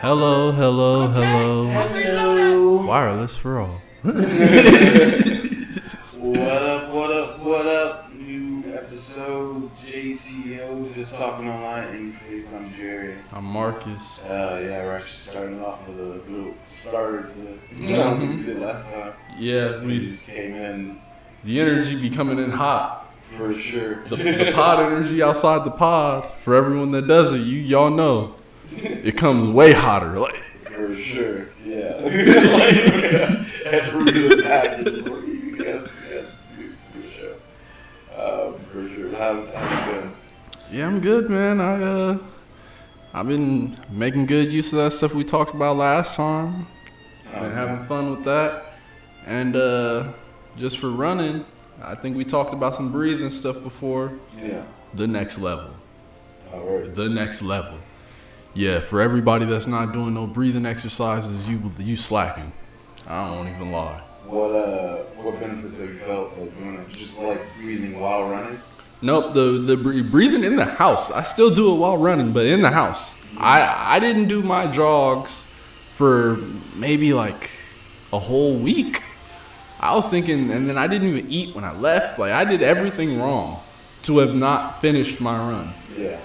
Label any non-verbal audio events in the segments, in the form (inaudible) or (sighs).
Hello, hello, hello. Hello. Wireless for all. What up, what up, what up? New episode JTO, just talking online in your face. I'm Jerry. I'm Marcus. Uh, yeah, we're actually starting off with a little starter to you know, we did last time. Yeah, We we just came in the energy be coming in hot. for sure. The, the pod energy outside the pod. For everyone that does it, you y'all know it comes way hotter. Like for sure, yeah. (laughs) like, (laughs) really happens for. Yeah, for sure. Um, for sure. How, how you been? yeah, I'm good, man. I uh, I've been making good use of that stuff we talked about last time. Been having fun with that, and uh, just for running, I think we talked about some breathing stuff before. Yeah. The next level. The next level. Yeah, for everybody that's not doing no breathing exercises, you you slacking. I don't even lie. What uh, what benefits have you felt like doing it? Just like breathing while running? Nope, the the breathing in the house. I still do it while running, but in the house. I I didn't do my jogs for maybe like a whole week. I was thinking, and then I didn't even eat when I left. Like I did everything wrong to have not finished my run. Yeah.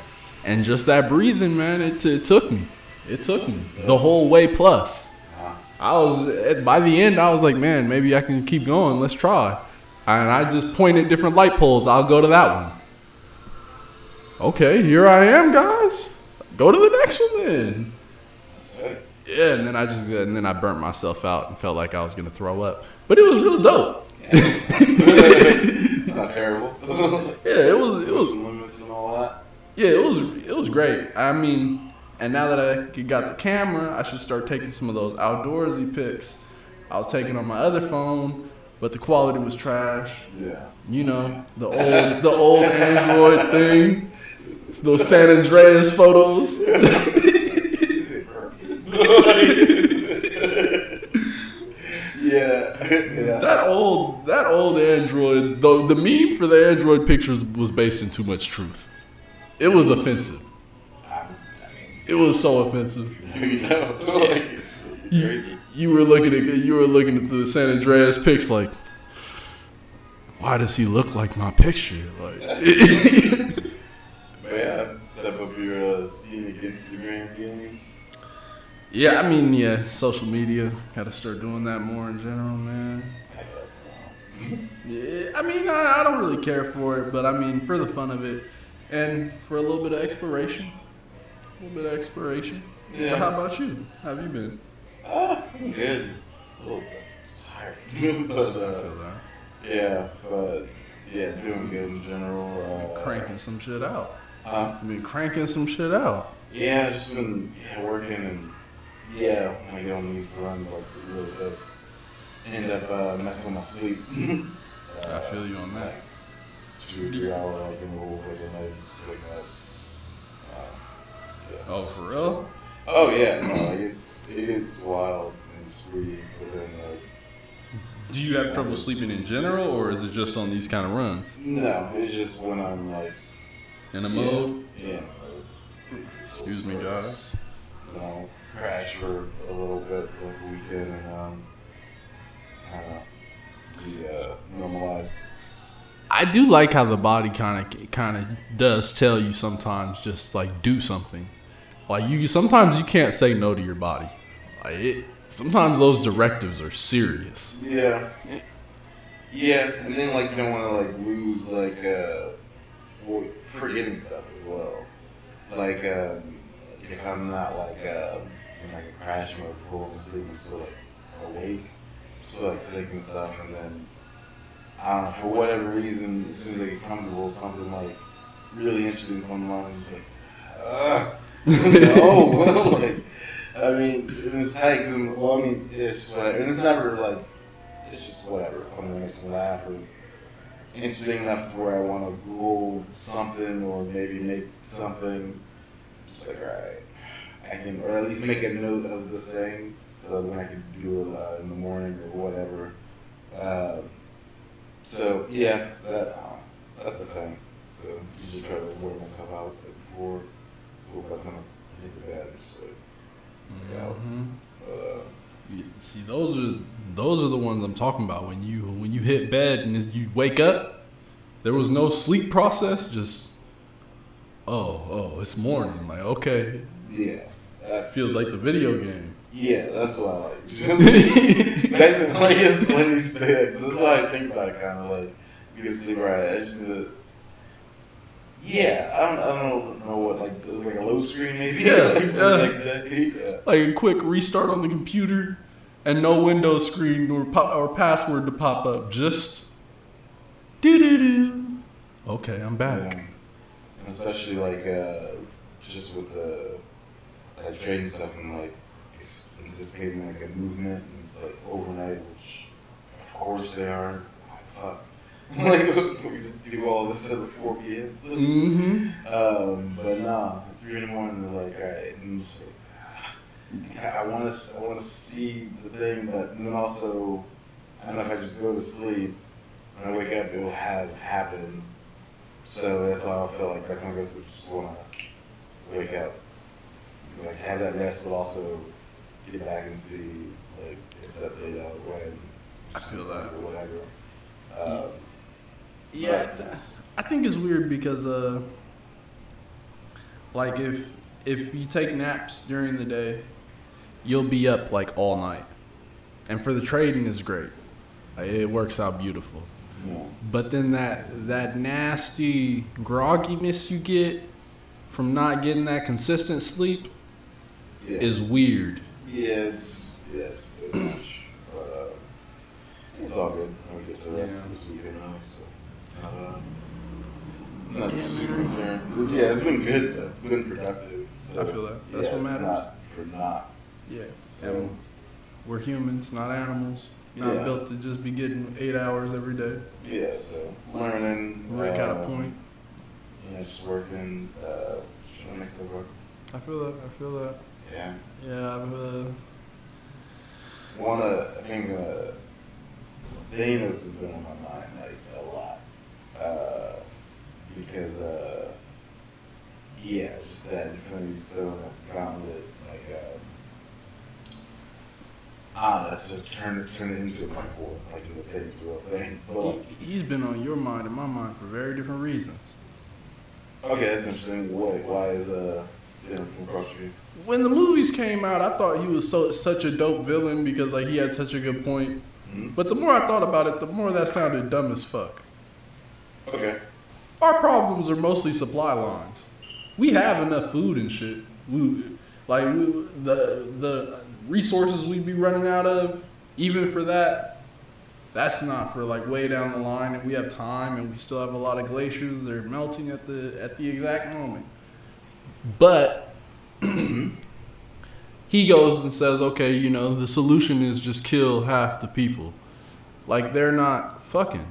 And just that breathing, man, it, it took me. It took me the whole way plus. Uh, I was by the end. I was like, man, maybe I can keep going. Let's try. And I just pointed different light poles. I'll go to that one. Okay, here I am, guys. Go to the next one then. Yeah, and then I just and then I burnt myself out and felt like I was gonna throw up. But it was real dope. (laughs) it's not terrible. (laughs) Yeah, it was. It was. Limits and all that. Yeah, it was. It was great. I mean, and now that I got the camera, I should start taking some of those outdoorsy pics. I was taking on my other phone, but the quality was trash. Yeah. You know, the old the old Android thing. Those San Andreas photos. yeah. (laughs) yeah. That old that old Android the the meme for the Android pictures was based in too much truth. It was offensive. It was so offensive. (laughs) you know, like, You, you were looking at you were looking at the San Andreas pics like why does he look like my picture? Like (laughs) (laughs) yeah, step up your uh, scenic Instagram game. Yeah, I mean, yeah, social media. Got to start doing that more in general, man. I guess. Yeah, I mean, I, I don't really care for it, but I mean, for the fun of it, and for a little bit of exploration, a little bit of exploration. Yeah. But how about you? How have you been? I'm good. A little bit tired. (laughs) but, I uh, feel that. yeah, but, yeah, doing good in general. Uh, Cranking some shit out. Huh? I mean, cranking some shit out. Yeah, just been yeah, working and yeah, when I get on these runs, like it really does end up uh, messing with my sleep. (laughs) I feel you on that. Two three hour like intervals like a night, just up. Uh, yeah. Oh, for real? Oh yeah, no, like it's it is wild and it's but then like Do you have trouble sleeping in general, or is it just on these kind of runs? no, it's just when I'm like In a mode? yeah, Excuse me, guys. you know, crash for a little bit like weekend and um, kind of be uh, normalized. I do like how the body kind of kind of does tell you sometimes just like do something. Like you sometimes you can't say no to your body. Like it, sometimes those directives are serious. Yeah. Yeah, and then like you don't want to like lose like uh, forgetting stuff as well. Like um, if I'm not like um, in like a crash mode, falling asleep, I'm still like awake, so like thinking stuff, and then Know for whatever reason, as soon as I get comfortable, something like really interesting comes along, it's like, ugh, (laughs) no, like. I mean, it's like, well, I mean, it's whatever. And it's never like, it's just whatever. Something makes me laugh or interesting enough to where I want to Google something or maybe make something. It's like, all right, I can, or at least make a note of the thing so that when I can do it uh, in the morning or whatever. Um, so yeah, that um, that's the thing. So you just try to wear myself out before, so by the time I hit the bed, just like. See, those are those are the ones I'm talking about. When you when you hit bed and you wake up, there was no sleep process. Just oh oh, it's morning. Like okay, Yeah, that's feels like the video game. Yeah, that's what I like. (laughs) That's funny you say that. 'cause That's why I think about it, kind of like you can see right. I just uh, yeah, I don't, I don't know what like like a low screen maybe. Yeah, like, yeah. next yeah. Like a quick restart on the computer, and no Windows screen or po- or password to pop up. Just do do do. Okay, I'm back. Yeah. And especially like uh, just with the like trading stuff and like it's anticipating like a movement and it's like overnight, which of course they are. Fuck. (laughs) like (laughs) we just do all this at 4 p.m. Mm-hmm. Um, but nah, at three in the morning they're like, all right, and I'm just like, ah, I want to, I want to see the thing, but then also, I don't know if I just go to sleep when I wake up, it'll have happened. So that's why I feel like by the time I go to sleep, just want to wake up, like have that rest, but also get back and see like if that played out when. I feel that. Or whatever. Um, Yeah, th- I think it's weird because uh, like if if you take naps during the day, you'll be up like all night, and for the trading is great. Like, it works out beautiful. yeah. But then that that nasty grogginess you get from not getting that consistent sleep Yeah. is weird. Yeah, yes, it's pretty much. But uh, it's all good. We get the rest Yeah. this weekend now, so uh, I'm not Yeah, super concerned. Yeah, it's been good. Though. It's been productive. So, I feel that. That's yeah, what matters. Not for not. Yeah. So And we're humans, not animals. Not Yeah. built to just be getting eight hours every day. yeah, so learning. Rick got a point. Yeah, just working. Uh, trying to make stuff work. I feel that. I feel that. Yeah. Yeah, I've, uh, One, uh, I think uh, Thanos has been on my mind like a lot uh, because uh, yeah, just that Infinity Stone I found it like uh, I don't know to turn it turn it into like or like in the thing to a thing. But like, he, he's been on your mind and my mind for very different reasons. okay, that's interesting. What? Why is uh Thanos come across you? When the movies came out, I thought he was so such a dope villain because like he had such a good point. Hmm? But the more I thought about it, the more that sounded dumb as fuck. Okay. Our problems are mostly supply lines. We have enough food and shit. We, like we, the the resources we'd be running out of, even for that, that's not for like way down the line. And we have time, and we still have a lot of glaciers that are melting at the at the exact moment. But he goes and says, okay, you know, the solution is just kill half the people. Like they're not fucking.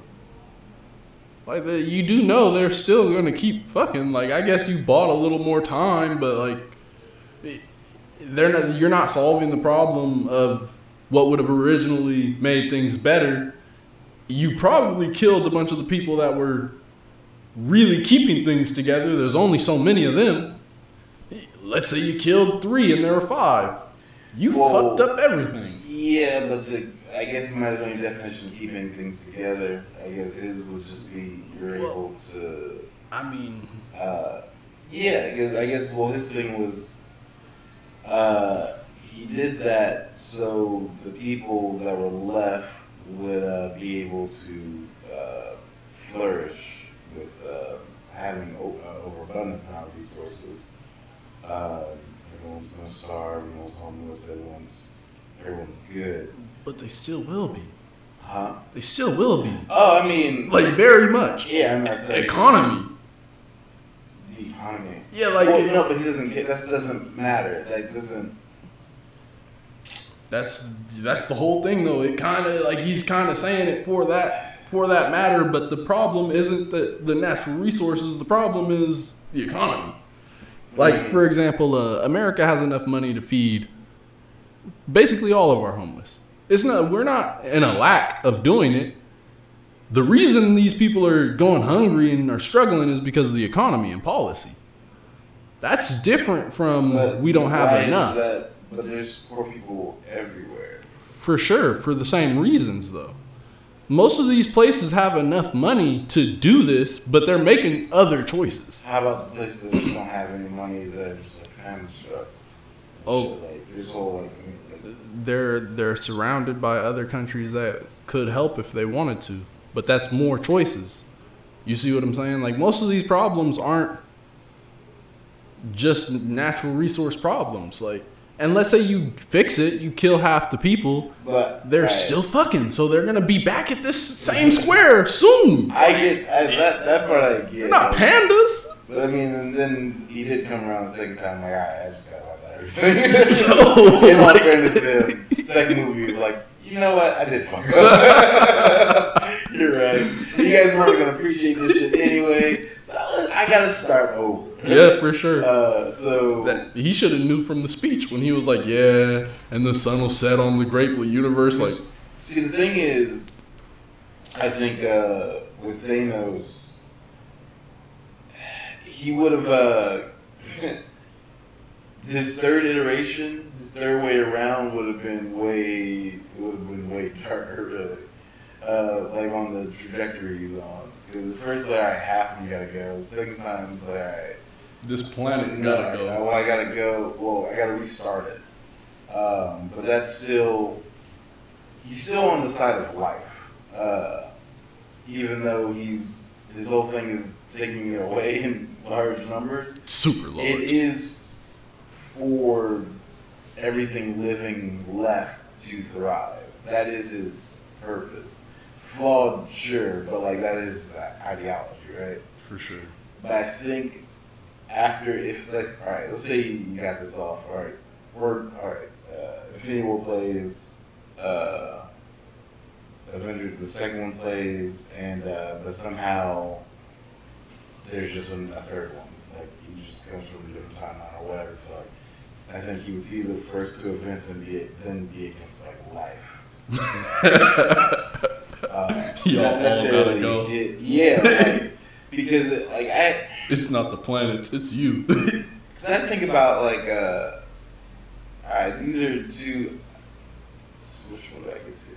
Like the, you do know they're still gonna keep fucking. Like I guess you bought a little more time, but like they're not. You're not solving the problem of what would have originally made things better. You probably killed a bunch of the people that were really keeping things together. There's only so many of them. Let's say you killed three and there were five. You Whoa. fucked up everything. Yeah, but to, I guess my only definition of keeping things together, I guess, is would just be you're Well- able to. I mean, Uh, yeah, because I guess well, his thing was uh, he did that so the people that were left would uh, be able to uh, flourish with uh, having o- uh, overabundance of resources. Um, everyone's gonna starve, everyone's homeless, everyone's everyone's good, but they still will be. huh? They still will be. Oh, I mean, Like very much. yeah, I'm not saying Economy. the economy. Yeah, like well, it- no, but he doesn't. get. That doesn't matter. That doesn't. That's that's the whole thing though. It kind of like he's kind of saying it for that for that matter, but the problem isn't the the natural resources. The problem is the economy. Like for example, uh, America has enough money to feed basically all of our homeless. It's not we're not in a lack of doing it. The reason these people are going hungry and are struggling is because of the economy and policy. That's different from But we don't have enough. That, but there's poor people everywhere. For sure, for the same reasons though. Most of these places have enough money to do this, but they're making other choices. How about the places that don't have any money that are just like struck? Oh. Shit, like this whole like, like They're they're surrounded by other countries that could help if they wanted to, but that's more choices. You see what I'm saying? Like most of these problems aren't just natural resource problems. Like, and let's say you fix it, you kill half the people, but they're right. still fucking. So they're gonna be back at this same square soon. I get I, that that part I get. They're not like, pandas. But I mean, and then he did come around the second time. Like, I just got about everything. Yo. In my fairness him, second movie was like, you know what? I did fuck up. (laughs) You're right. You guys weren't gonna appreciate this shit anyway. So I gotta start over. Yeah, for sure. Uh, so That he should have knew from the speech when he was like, "Yeah," and the sun will set on the grateful universe. Like, See, the thing is, I think uh, with Thanos, he would have uh, (laughs) his third iteration, his third way around would have been way would have been way darker, really. Uh, like on the trajectory he's on. Because the first, like, all right, half of you gotta go. The second time, it's like, all right, this planet no, gotta go. Well, I gotta go. Well, I gotta restart it. Um, but that's still he's still on the side of life, uh, even though he's his whole thing is taking it away in large numbers. Super large. It is for everything living left to thrive. That is his purpose. Flawed, sure, but like that is ideology, right? for sure. But I think after if let's all right, let's say you got this off. All right, we're all right. Uh, Infinity War plays. Uh, Avengers, the second one plays, and uh, but somehow there's just an, a third one. Like he just comes from a different timeline or whatever. the Fuck. I think he was either first two events and be then be against like life. (laughs) Uh, Y'all all gotta go. it- yeah, like, (laughs) because like I. It's not the planets, it's you. (laughs) Cause I think about like, uh, all right, these are two. Which one do I get to?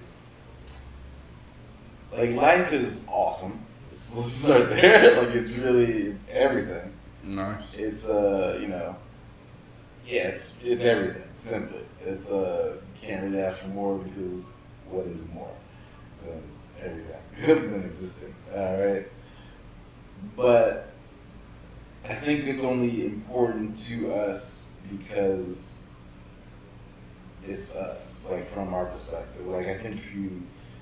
Like, life is awesome. Let's, let's start there. (laughs) like, it's really, it's everything. nice. It's uh, you know, yeah, it's it's everything. Simply, it's uh, can't really ask for more because what is more than everything (laughs) than existing? All right, but I think it's only important to us because it's us, like from our perspective. Like I think if you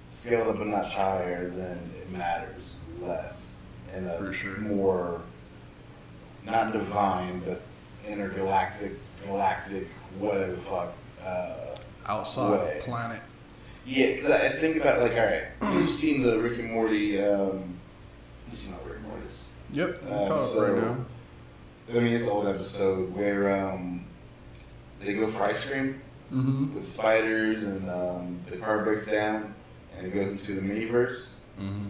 scale it up a notch higher, then it matters less and a For sure. more not divine, but intergalactic, galactic, whatever the fuck. Uh, Outside Way. planet. Yeah, because I think about like, all right, (clears throat) you've seen the Rick and Morty. Um, you've seen all Rick and Morty's. Yep. Um, so- right now. I mean, it's an old episode where um, they go for ice cream Mm-hmm. with spiders, and um, the car breaks down, and it goes into the miniverse. Mm-hmm.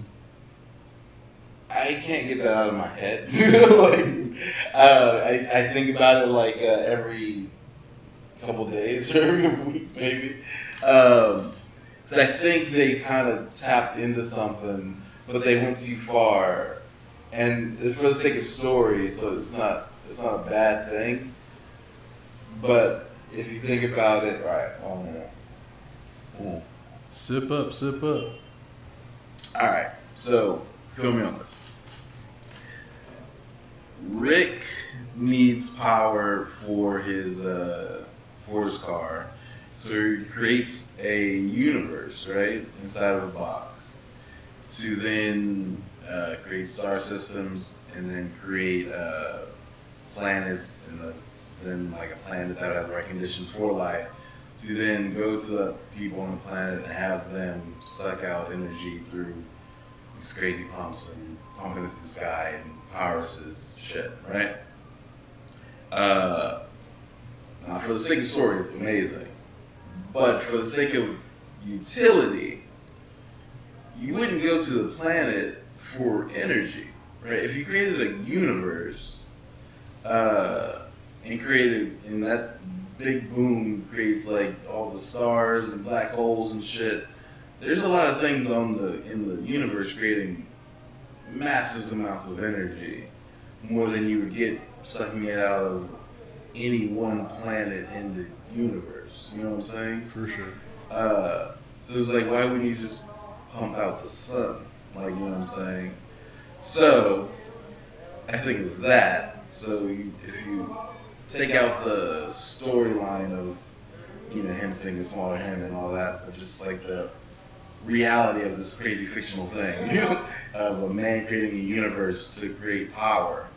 I can't get that out of my head. (laughs) like, uh, I, I think about it like uh, every couple days (laughs) or every weeks, maybe. Um I think they kind of tapped into something, but they went too far. And it's for the sake of story, so it's not it's not a bad thing. But if you think about it, right? Oh. Sip up, sip up. All right, so fill me on this. Rick needs power for his uh, for his car, so he creates a universe right inside of a box to then uh, create star systems and then create uh, planets and the, then like a planet that has the right conditions for life to then go to the people on the planet and have them suck out energy through these crazy pumps and pumping into the sky and powers his shit, right? Uh, for the sake of story, it's amazing. But for the sake of utility, you wouldn't go to the planet for energy, right? If you created a universe uh, and created, and that big boom creates like all the stars and black holes and shit. There's a lot of things on the in the universe creating massive amounts of energy, more than you would get sucking it out of any one planet in the universe. You know what I'm saying? For sure. Uh, so it's like, why wouldn't you just pump out the sun? Like, you know what I'm saying? So, I think it was that. So, you, if you take out the storyline of, you know, him singing Smaller Hand and all that, but just like the reality of this crazy fictional thing, you (laughs) know, of a man creating a universe to create power,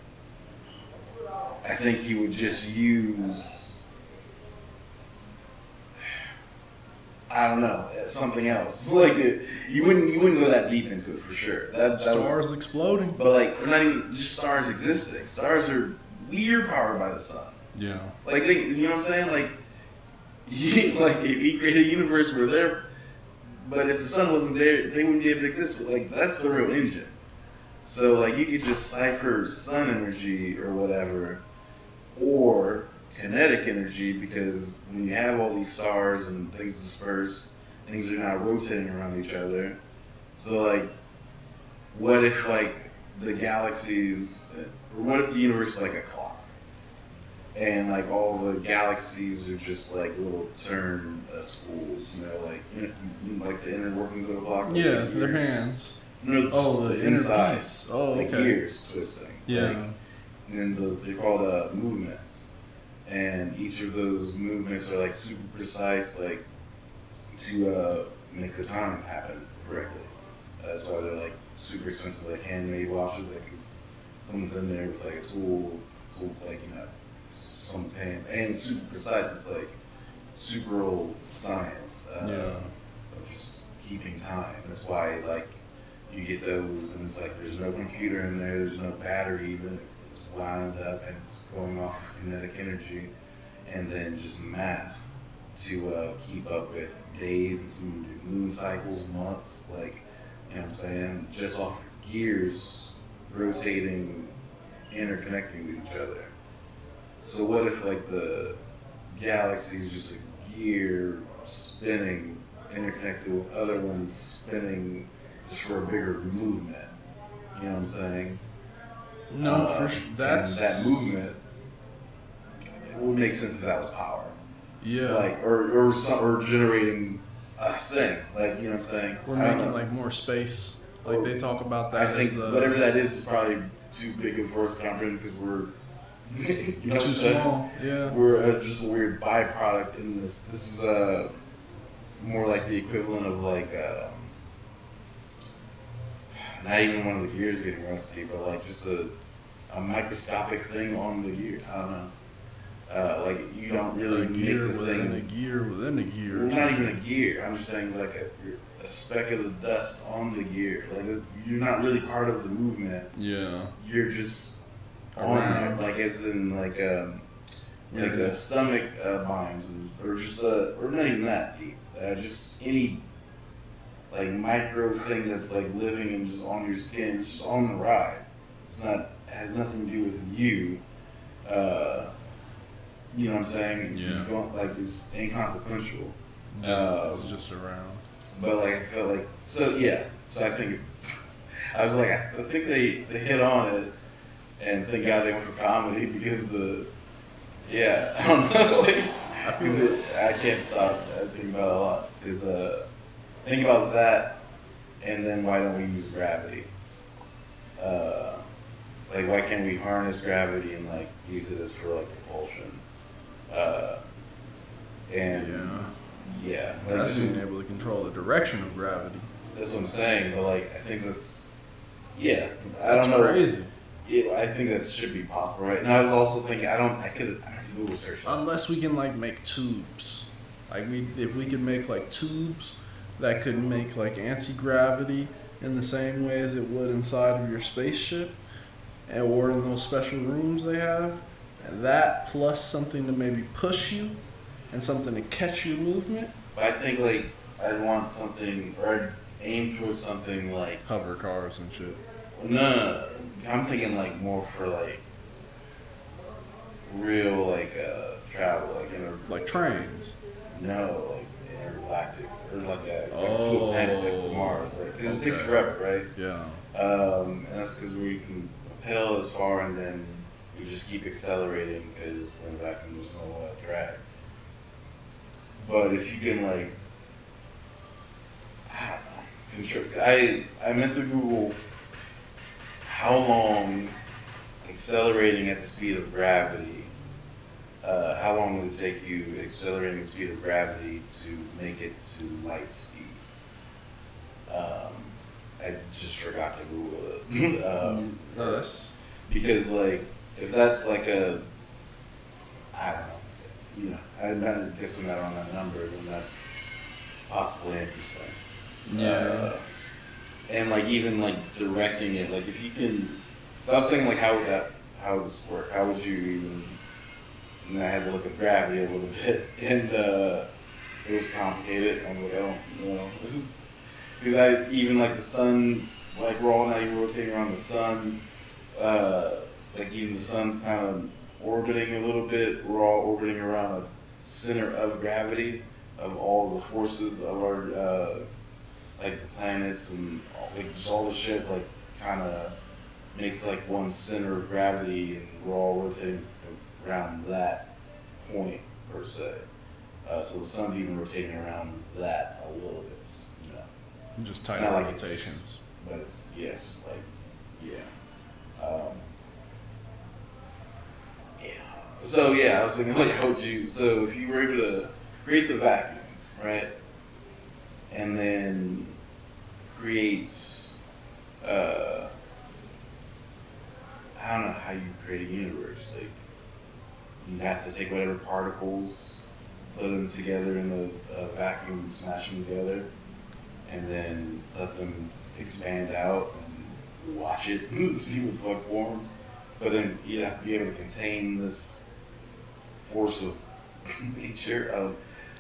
I think he would just use I don't know, uh, something else. (laughs) Like it, you wouldn't you wouldn't go that deep into it for sure. That, that Stars was, exploding. but like not even just stars existing. Stars are weird powered by the sun. Yeah. Like they, you know what I'm saying? Like, (laughs) he, like if he created a universe where they're, but if the sun wasn't there, they wouldn't be able to exist. Like that's the real engine. So like you could just cipher sun energy or whatever, or kinetic energy because when you have all these stars and things disperse, things are not rotating around each other. So like, what if like the galaxies, or what if the universe is like a clock, and like all the galaxies are just like little turn uh, spools, you know, like you know, like the inner workings of a clock. Yeah, the their hands. No, Oh, the inner inside, piece. Oh, like okay. gears twisting. Yeah. Like, and those they're called uh, movements, and each of those movements are like super precise, like to uh, make the time happen correctly. That's why they're like super expensive, like handmade watches, like 'cause someone's in there with like a tool, tool like you know, someone's hands, and super precise. It's like super old science. Uh, Yeah. of just keeping time. That's why like you get those, and it's like there's no computer in there, there's no battery even. Wound up and it's going off of kinetic energy, and then just math to uh, keep up with days and some moon cycles, months. Like you know what I'm saying, just off gears rotating, interconnecting with each other. So what if like the galaxy is just a gear spinning, interconnected with other ones spinning just for a bigger movement? You know what I'm saying? No, Uh, for That's that movement. It would make sense if that was power, Yeah. like or or some, or generating a thing, like you know what I'm saying. We're making know. like more space. Like Or- they talk about that. I think as uh, whatever that is is probably too big of a comprehend because we're (laughs) you know too small. Yeah. We're uh, just a weird byproduct in this. This is uh, more like the equivalent of like um, not even one of the gears getting rusty, but like just a, a microscopic thing on the gear. I don't know. Uh, like you don't really a make gear the within a gear within a gear. Well, not even a gear. I'm just saying like a, a speck of the dust on the gear. Like you're not really part of the movement. Yeah. You're just on Around. like as in like um, like Yeah. the stomach uh, binds, or just uh, or not even that deep. Uh, just any like micro thing that's like living and just on your skin, just on the ride. It's not has nothing to do with you. Uh, you know what I'm saying? Yeah. Like it's inconsequential. Just, Uh, it's just around. But like I felt like so yeah. So I think (laughs) I was like I think they, they hit on it and thank God they went for comedy (laughs) because the yeah (laughs) I don't know like I feel it, I can't stop I think about it a lot is uh think about that and then why don't we use gravity uh like why can't we harness gravity and like use it as for like propulsion uh and Yeah. yeah, like, That's just- being able to control the direction of gravity. that's what I'm saying, but like I think that's yeah. I That's don't know. crazy. Yeah, I think that should be possible, right? And I was also thinking I don't. I could. I have to Google search. Unless we can like make tubes. Like we if we could make like tubes that could make like anti gravity in the same way as it would inside of your spaceship or in those special rooms they have. And that plus something to maybe push you and something to catch your movement. I think like I'd want something, or I'd aim towards something like Hover cars and shit. no, no, no. I'm thinking like more for like real like uh, travel, like inter Like trains. no, like intergalactic or like a like to Oh. a planet like to Mars, like 'cause it takes forever, right? Yeah. Um, and that's because we can propel as far and then you just keep accelerating because we're in vacuum, there's no uh, drag. But if you can like, I don't know, control. I I meant to Google how long accelerating at the speed of gravity. Uh, how long would it take you accelerating at the speed of gravity to make it to light speed? Um, I just forgot to Google it. (laughs) um, No, that's because like if that's like a I don't know, you know, I'm not guessing that on that number, then that's possibly interesting. Yeah. Uh, and like even like directing it, like if you can, so I was thinking like how would that, how would this work? How would you even? And I had to look at gravity a little (laughs) bit, and uh, it was complicated. I'm like, I don't know. This is because I even like the sun, like we're all not even rotating around the sun. Uh, like even the sun's kind of orbiting a little bit. We're all orbiting around a center of gravity of all the forces of our uh, like the planets and all, like just all the shit like kind of makes like one center of gravity and we're all rotating around that point per se. Uh, so the sun's even rotating around that a little bit, you know. just tight Not like rotations. But it's yes, like yeah. Um, yeah. So yeah, I was thinking (laughs) like how would you so if you were able to create the vacuum, right? And then create uh I don't know how you create a universe. Like you have to take whatever particles, put them together in the uh, vacuum and smash them together and then let them expand out and watch it (laughs) and see what the fuck forms. But then you'd have to be able to contain this force of (laughs) nature. Of,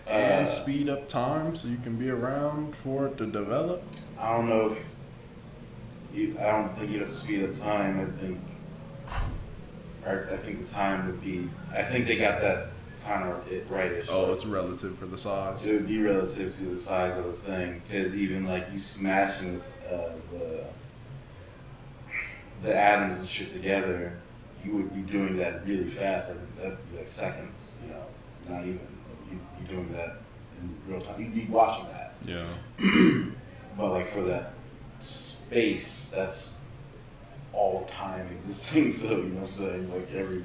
uh, and speed up time so you can be around for it to develop. I don't know if you, I don't think you have to speed up time. I think, I think the time would be. I think they got that kind of it rightish. Oh, it's relative for the size. It would be relative to the size of the thing, because even like you smashing uh, the the atoms and shit together, you would be doing that really fast. Like, that'd be like seconds, you know, not even. You'd be doing that in real time. You'd be watching that. Yeah. (clears throat) But like for that space, that's all of time existing. (laughs) So you know what I'm saying? Like every, you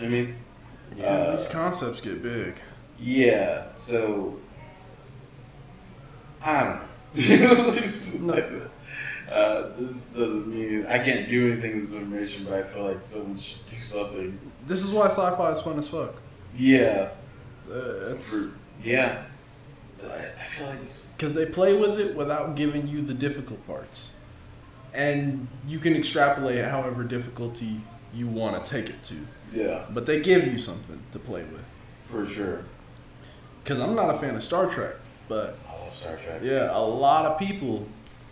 know I mean? Yeah, Uh, these concepts get big. Yeah. So I don't know. You know, this, like, uh, this doesn't mean I can't do anything with this information, but I feel like someone should do something. This is why sci-fi is fun as fuck. Yeah. Uh, For, yeah. I, feel like it's because they play with it without giving you the difficult parts, and you can extrapolate however difficulty you want to take it to. yeah But they give you something to play with. for sure. Because I'm not a fan of Star Trek, but love Star Trek. yeah, a lot of people,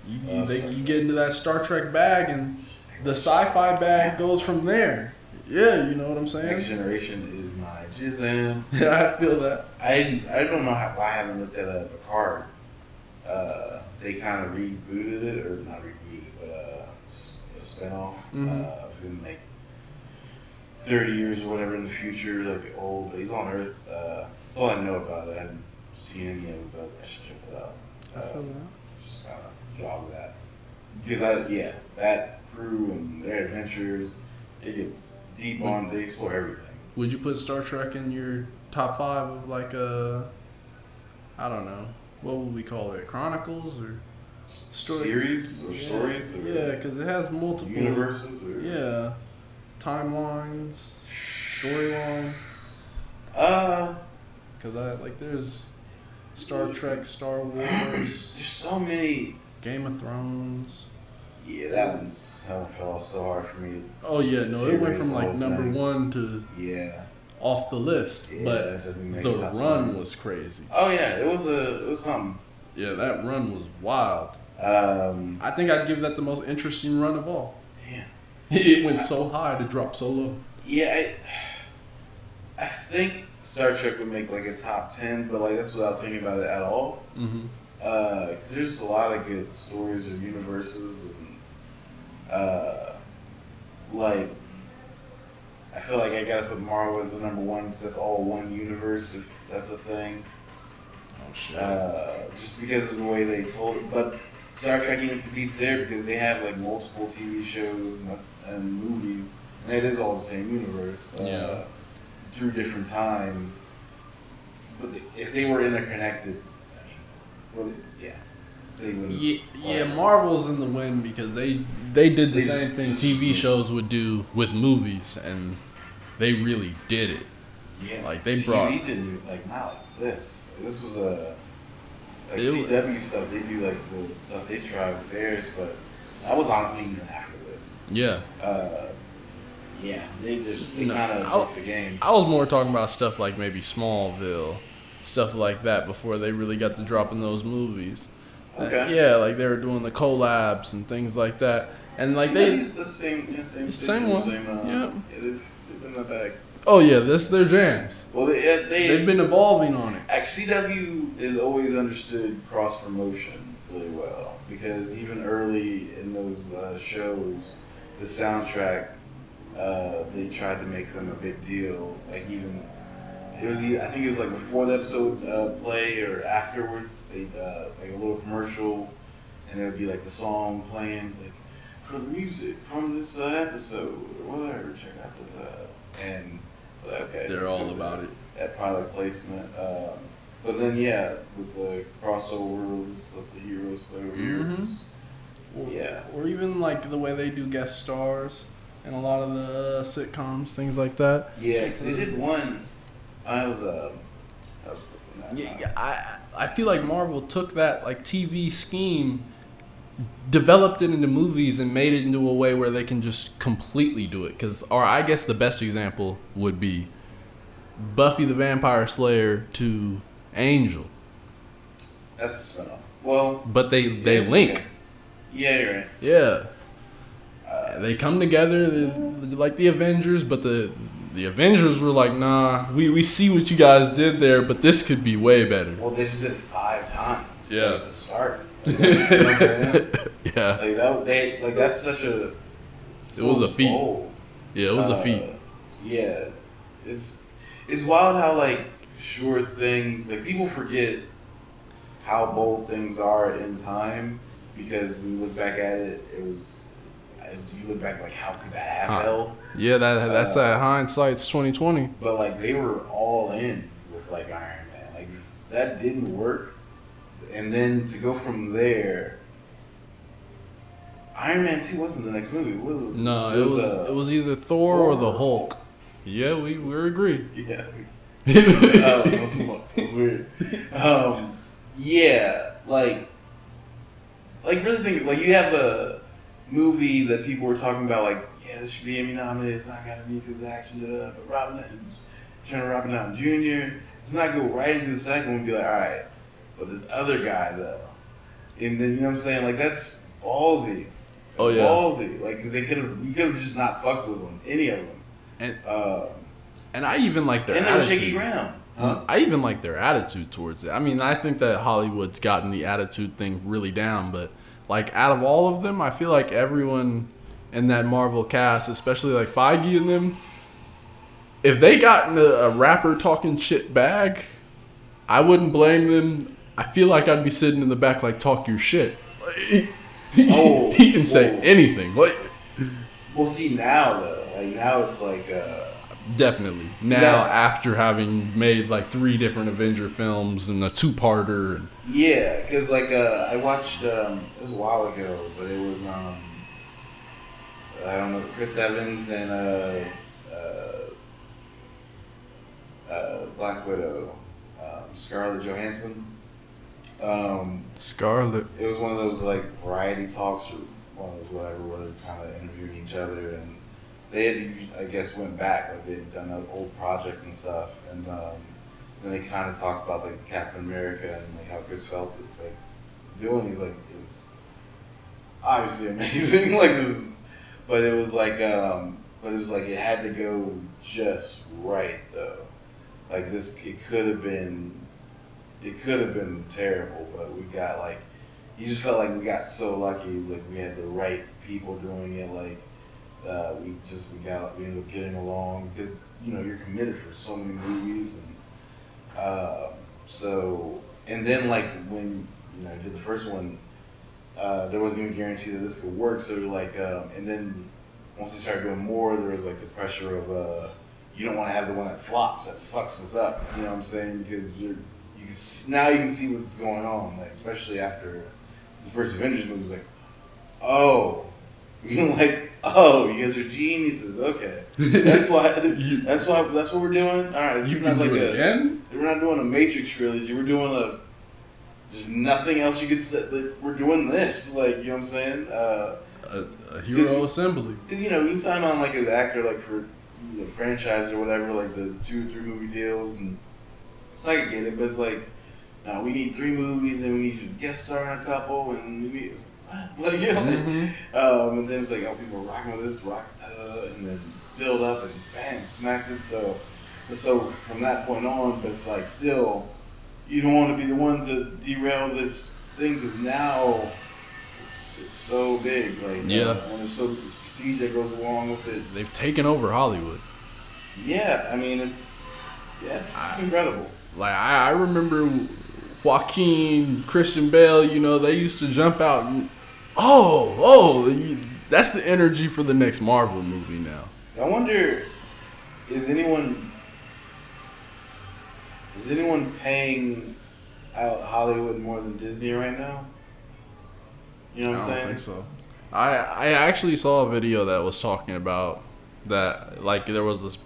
you you, they, you get into that Star Trek bag, and the sci-fi bag goes from there. Yeah, you know what I'm saying. Next? Generation is my jizzam. (laughs) Yeah, I feel that. I I don't know how why I haven't looked at a Picard. Uh, they kind of rebooted it, or not rebooted, but uh, a spinoff Mhm. uh, in like thirty years or whatever in the future, like old. But he's on Earth. Uh, that's all I know about it. I haven't seen any of it, but I should check it out. I feel Uh, that. just kind of jog that because I yeah that crew and their adventures it gets deep on. They explore everything. Would you put Star Trek in your top five of like a, I don't know, what would we call it, Chronicles or Series or Yeah, stories or Yeah, because it has multiple universes or Yeah, timelines, storyline. Uh, Because I like there's Star Trek, Star Wars, (sighs) there's so many. Game of Thrones. Yeah, that one's that one fell off so hard for me. Oh yeah, no, it went from like number thing. one to Yeah, off the list, yeah, but the run was crazy. Oh yeah, it was a it was something. Yeah, that run was wild. Um, I think I'd give that the most interesting run of all. Yeah, (laughs) It went so high to drop so low. Yeah, I, I think Star Trek would make like a top ten, but like that's without thinking about it at all. Mm-hmm. Uh, 'cause there's a lot of good stories of universes and uh, like I feel like I gotta put Marvel as the number one because that's all one universe if that's a thing. Oh shit. Uh, just because of the way they told it, but Star Trek even competes there because they have like multiple TV shows and, that's- and movies, and it is all the same universe. Yeah. Through different time, but if they were interconnected, I mean, well, yeah, they would. Yeah, yeah, Marvel's in the win because they they did the They- same thing TV shows would do with movies, and they really did it. Yeah, Like, they TV brought- didn't like not like this. This was a like It CW stuff. They do like the stuff they tried with theirs, but I was honestly even after this. Yeah, Uh, yeah, they just they No, kind of the game. I was more talking about stuff like maybe Smallville, stuff like that before they really got to dropping those movies. Uh, Okay. yeah, like they were doing the collabs and things like that, and like See, they. use the same, the same, Same one. Same, uh, Yep. yeah, they've, they've been in the back. Oh yeah, this their jams. Well, they, they they've been evolving on it. Actually, CW is always understood cross promotion really well because even early in those uh, shows, the soundtrack uh, they tried to make them a big deal. Like even it was I think it was like before the episode uh, play or afterwards, they uh, like a little commercial, and it would be like the song playing like for the music from this uh, episode or whatever. Check out the uh, and like, okay, They're all about it. that product placement. Um, but then, yeah, with the crossovers of the heroes play over Mhm. heroes. Yeah. Or even like the way they do guest stars in a lot of the sitcoms, things like that. Yeah, because they did one. I was, um, I was Yeah, yeah, I I feel like Marvel took that like TV scheme, developed it into movies, and made it into a way where they can just completely do it. Cause, or I guess the best example would be Buffy the Vampire Slayer to Angel, That's a spinoff. Well, but they they yeah, link. okay. Yeah, you're right. Yeah, Uh, they come together like the Avengers, but the the Avengers were like, nah, we, we see what you guys did there, but this could be way better. well, they just did it five times. Yeah. To start. Like, (laughs) you know what I'm saying? yeah, Like that, they like that's such a. It was a feat. bold. yeah, it was a Uh, feat. Yeah, it's it's wild how like sure things like people forget how bold things are in time because you look back at it, it was as you look back like how could that have Huh. held? Yeah, that that's uh, that hindsight's twenty twenty. But like they were all in with like Iron Man. Like that didn't work, and then to go from there. Iron Man Two wasn't the next movie. What was No, it was uh, it was either Thor or the Thor. Hulk. Yeah, we we agreed. (laughs) Yeah. (laughs) um, it, was, was weird. Um, yeah, like, like really think like you have a movie that people were talking about, like, yeah, this should be Emmy nominated. It's not gonna be because of action, da, da, but Robin, Turner Robert Downey Jr. It's not go right into the second one and be like, all right, but this other guy though, and then you know what I'm saying? Like that's ballsy. Oh, yeah. ballsy. Like 'cause they could have, you could have just not fucked with them, any of them. And Um, and I even like their and was shaky attitude. ground. I even like their attitude towards it. I mean, I think that Hollywood's gotten the attitude thing really down, but like out of all of them, I feel like everyone in that Marvel cast, especially like Feige and them, if they got in a, a rapper talking shit bag, I wouldn't blame them. I feel like I'd be sitting in the back like talk your shit. Oh, he can say whoa. anything. What? Well, see now though, like now it's like, uh, Definitely. Now, after having made like three different Avenger films and a two-parter, and yeah, because like uh, I watched um, it was a while ago, but it was um, I don't know Chris Evans and uh, uh, uh, Black Widow, um, Scarlett Johansson. Um, Scarlet. it was one of those like variety talks or one of those whatever where they're kind of interviewing each other and they had I guess went back like they'd done old projects and stuff and um, then they kind of talked about like Captain America and like how Chris felt like doing he's like was obviously (laughs) amazing (laughs) like this but it was like um but it was like it had to go just right though. Like this, it could have been, it could have been terrible, but we got like, you just felt like we got so lucky. Like we had the right people doing it. Like uh, we just we got we ended up getting along because you know you're committed for so many movies and uh, so and then like when you know I did the first one, uh, there wasn't even guarantee that this could work. So like um, and then once we started doing more, there was like the pressure of uh, you don't want to have the one that flops that fucks us up. You know what I'm saying? Because you're you can see, now you can see what's going on. Like especially after the first Avengers movie was like, oh, you know, like oh, you guys are geniuses. Okay, that's why. (laughs) That's why. That's what we're doing. All right, You not can like do it a. again. We're not doing a Matrix trilogy. We're doing a. There's nothing else you could say. Like, we're doing this. Like you know what I'm saying? Uh, A, a hero assembly. you know, you sign on like as an actor, like for the franchise or whatever, like the two or three movie deals, and it's like I get it, but it's like, no, we need three movies and we need you to guest star in a couple, and we need it's like, you know, Mhm. um, and then it's like, oh, people are rocking with this, rock, uh, and then build up and bang, smacks it. So, so from that point on, but it's like still, you don't want to be the one to derail this thing because now it's, it's so big. Like, Yeah. uh, when there's so much prestige that goes along with it. They've taken over Hollywood. Yeah, I mean, it's yeah, it's, it's I- incredible. Like I, I remember Joaquin, Christian Bale. You know, they used to jump out. and Oh, oh, you- that's the energy for the next Marvel movie now. I wonder, is anyone is anyone paying out Hollywood more than Disney right now? You know what I'm I saying? don't think so. I I actually saw a video that was talking about that like there was this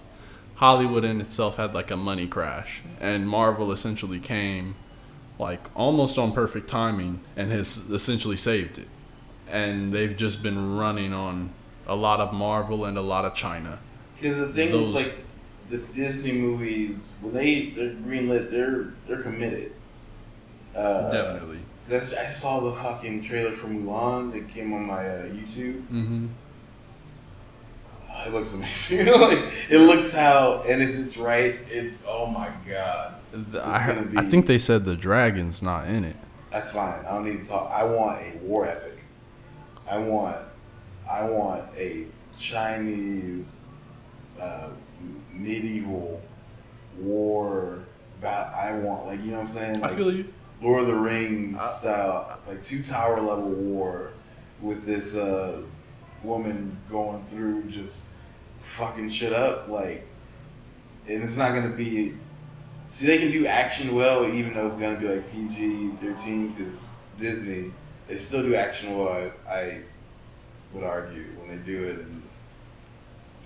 Hollywood in itself had like a money crash and Marvel essentially came like almost on perfect timing and has essentially saved it. And they've just been running on a lot of Marvel and a lot of China. Because the thing Those- like the Disney movies, when they they're greenlit, they're they're committed. Uh, Definitely. That's I saw the fucking trailer for Mulan that came on my uh, YouTube. Mm-hmm. Oh, it looks (laughs) amazing. like it looks how, and if it's right, it's oh my god. I, gonna I think they said the dragon's not in it. That's fine. I don't need to talk. I want a war epic. I want, I want a Chinese uh, medieval war. Bat. I want like you know what I'm saying. Like, I feel you. Lord of the Rings I- style, like two tower level war with this uh, woman going through just fucking shit up, like, and it's not gonna be. See, they can do action well, even though it's gonna be like PG thirteen because Disney. They still do action well. I, I would argue when they do it, and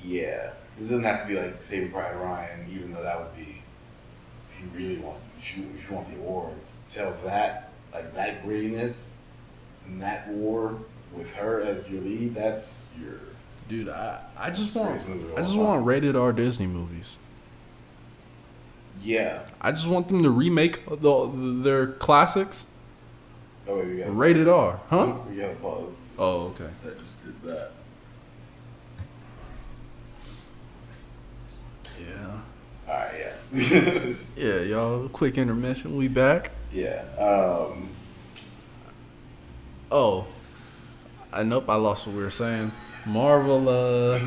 yeah, it doesn't have to be like Saving Private Ryan, even though that would be if you really want if you, if you want the awards, tell that like that grittiness and that war with her as your lead. That's your Dude, I, I just want Greatest movie of I just time. want rated R Disney movies. yeah. I just want them to remake the, their classics Oh wait, we got rated R, huh? We got to pause. Oh, okay. That just did that. Yeah. All right, yeah, (laughs) Yeah, y'all. Quick intermission. We back. yeah. Um, Oh, I nope. I lost what we were saying. Marvel. Uh,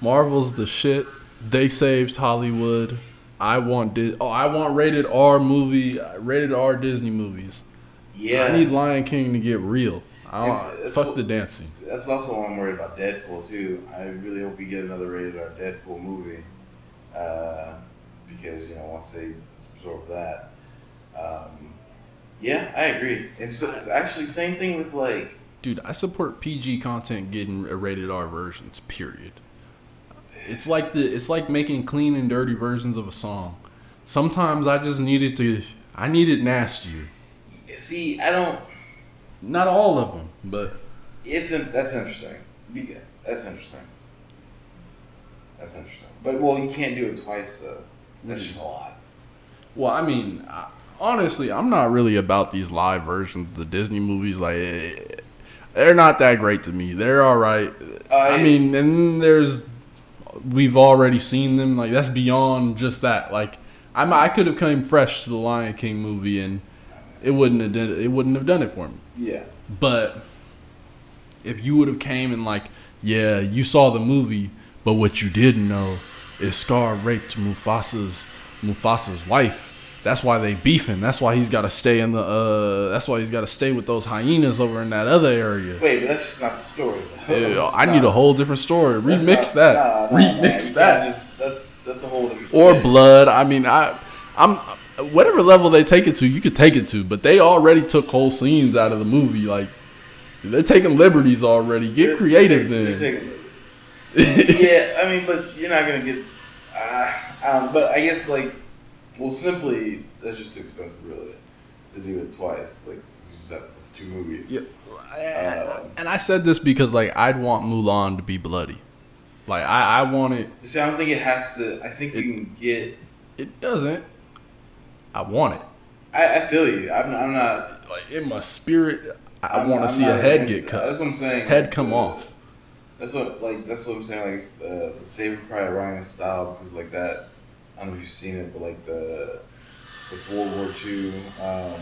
Marvel's the shit. They saved Hollywood. I want Di- Oh, I want rated R movie. Rated R Disney movies. yeah. I need Lion King to get real. I don't, It's- it's- fuck the dancing. That's also why I'm worried about Deadpool too. I really hope we get another rated R Deadpool movie, uh, because you know once they absorb that, um, yeah, I agree. It's, it's actually same thing with like Dude, I support PG content getting a rated R versions. Period. It's like the it's like making clean and dirty versions of a song. Sometimes I just needed to I needed it nastier. see, I don't. Not all of them, but It's in, that's interesting. That's interesting. That's interesting. But well, you can't do it twice though. That's just a lot. well, I mean, honestly, I'm not really about these live versions of the Disney movies. Like, eh, they're not that great to me. They're all right. I, I- mean, and there's we've already seen them. Like that's beyond just that. Like I'm, I could have come fresh to the Lion King movie and it wouldn't have done it wouldn't have done it for me. Yeah. But if you would have came and like, yeah, you saw the movie, but what you didn't know is Scar raped Mufasa's Mufasa's wife. That's why they beefing. That's why he's got to stay in the. uh That's why he's got to stay with those hyenas over in that other area. Wait, but that's just not the story. (laughs) I not- need a whole different story. Remix not- that. nah, nah, Remix that. just- that's that's a whole different. Or thing. blood. I mean, I, I'm whatever level they take it to, you could take it to. But they already took whole scenes out of the movie. Like they're taking liberties already. Get They're- creative they're- then. they're taking liberties. yeah, I mean, but you're not gonna get. Uh, um, but I guess like, well, simply that's just too expensive, really, to do it twice. Like, it's, just that- it's two movies. Yeah. and I said this because like I'd want Mulan to be bloody. Like I, I want it. See, I don't think it has to. I think you can get. It doesn't. I want it. I, I feel you. I'm, I'm not. Like in my spirit, I want to see a head against get cut. That's what I'm saying. head come Uh, off. That's what like that's what I'm saying. Like uh, the Saving Private Ryan style because like that. I don't know if you've seen it, but like the it's World War II. Um,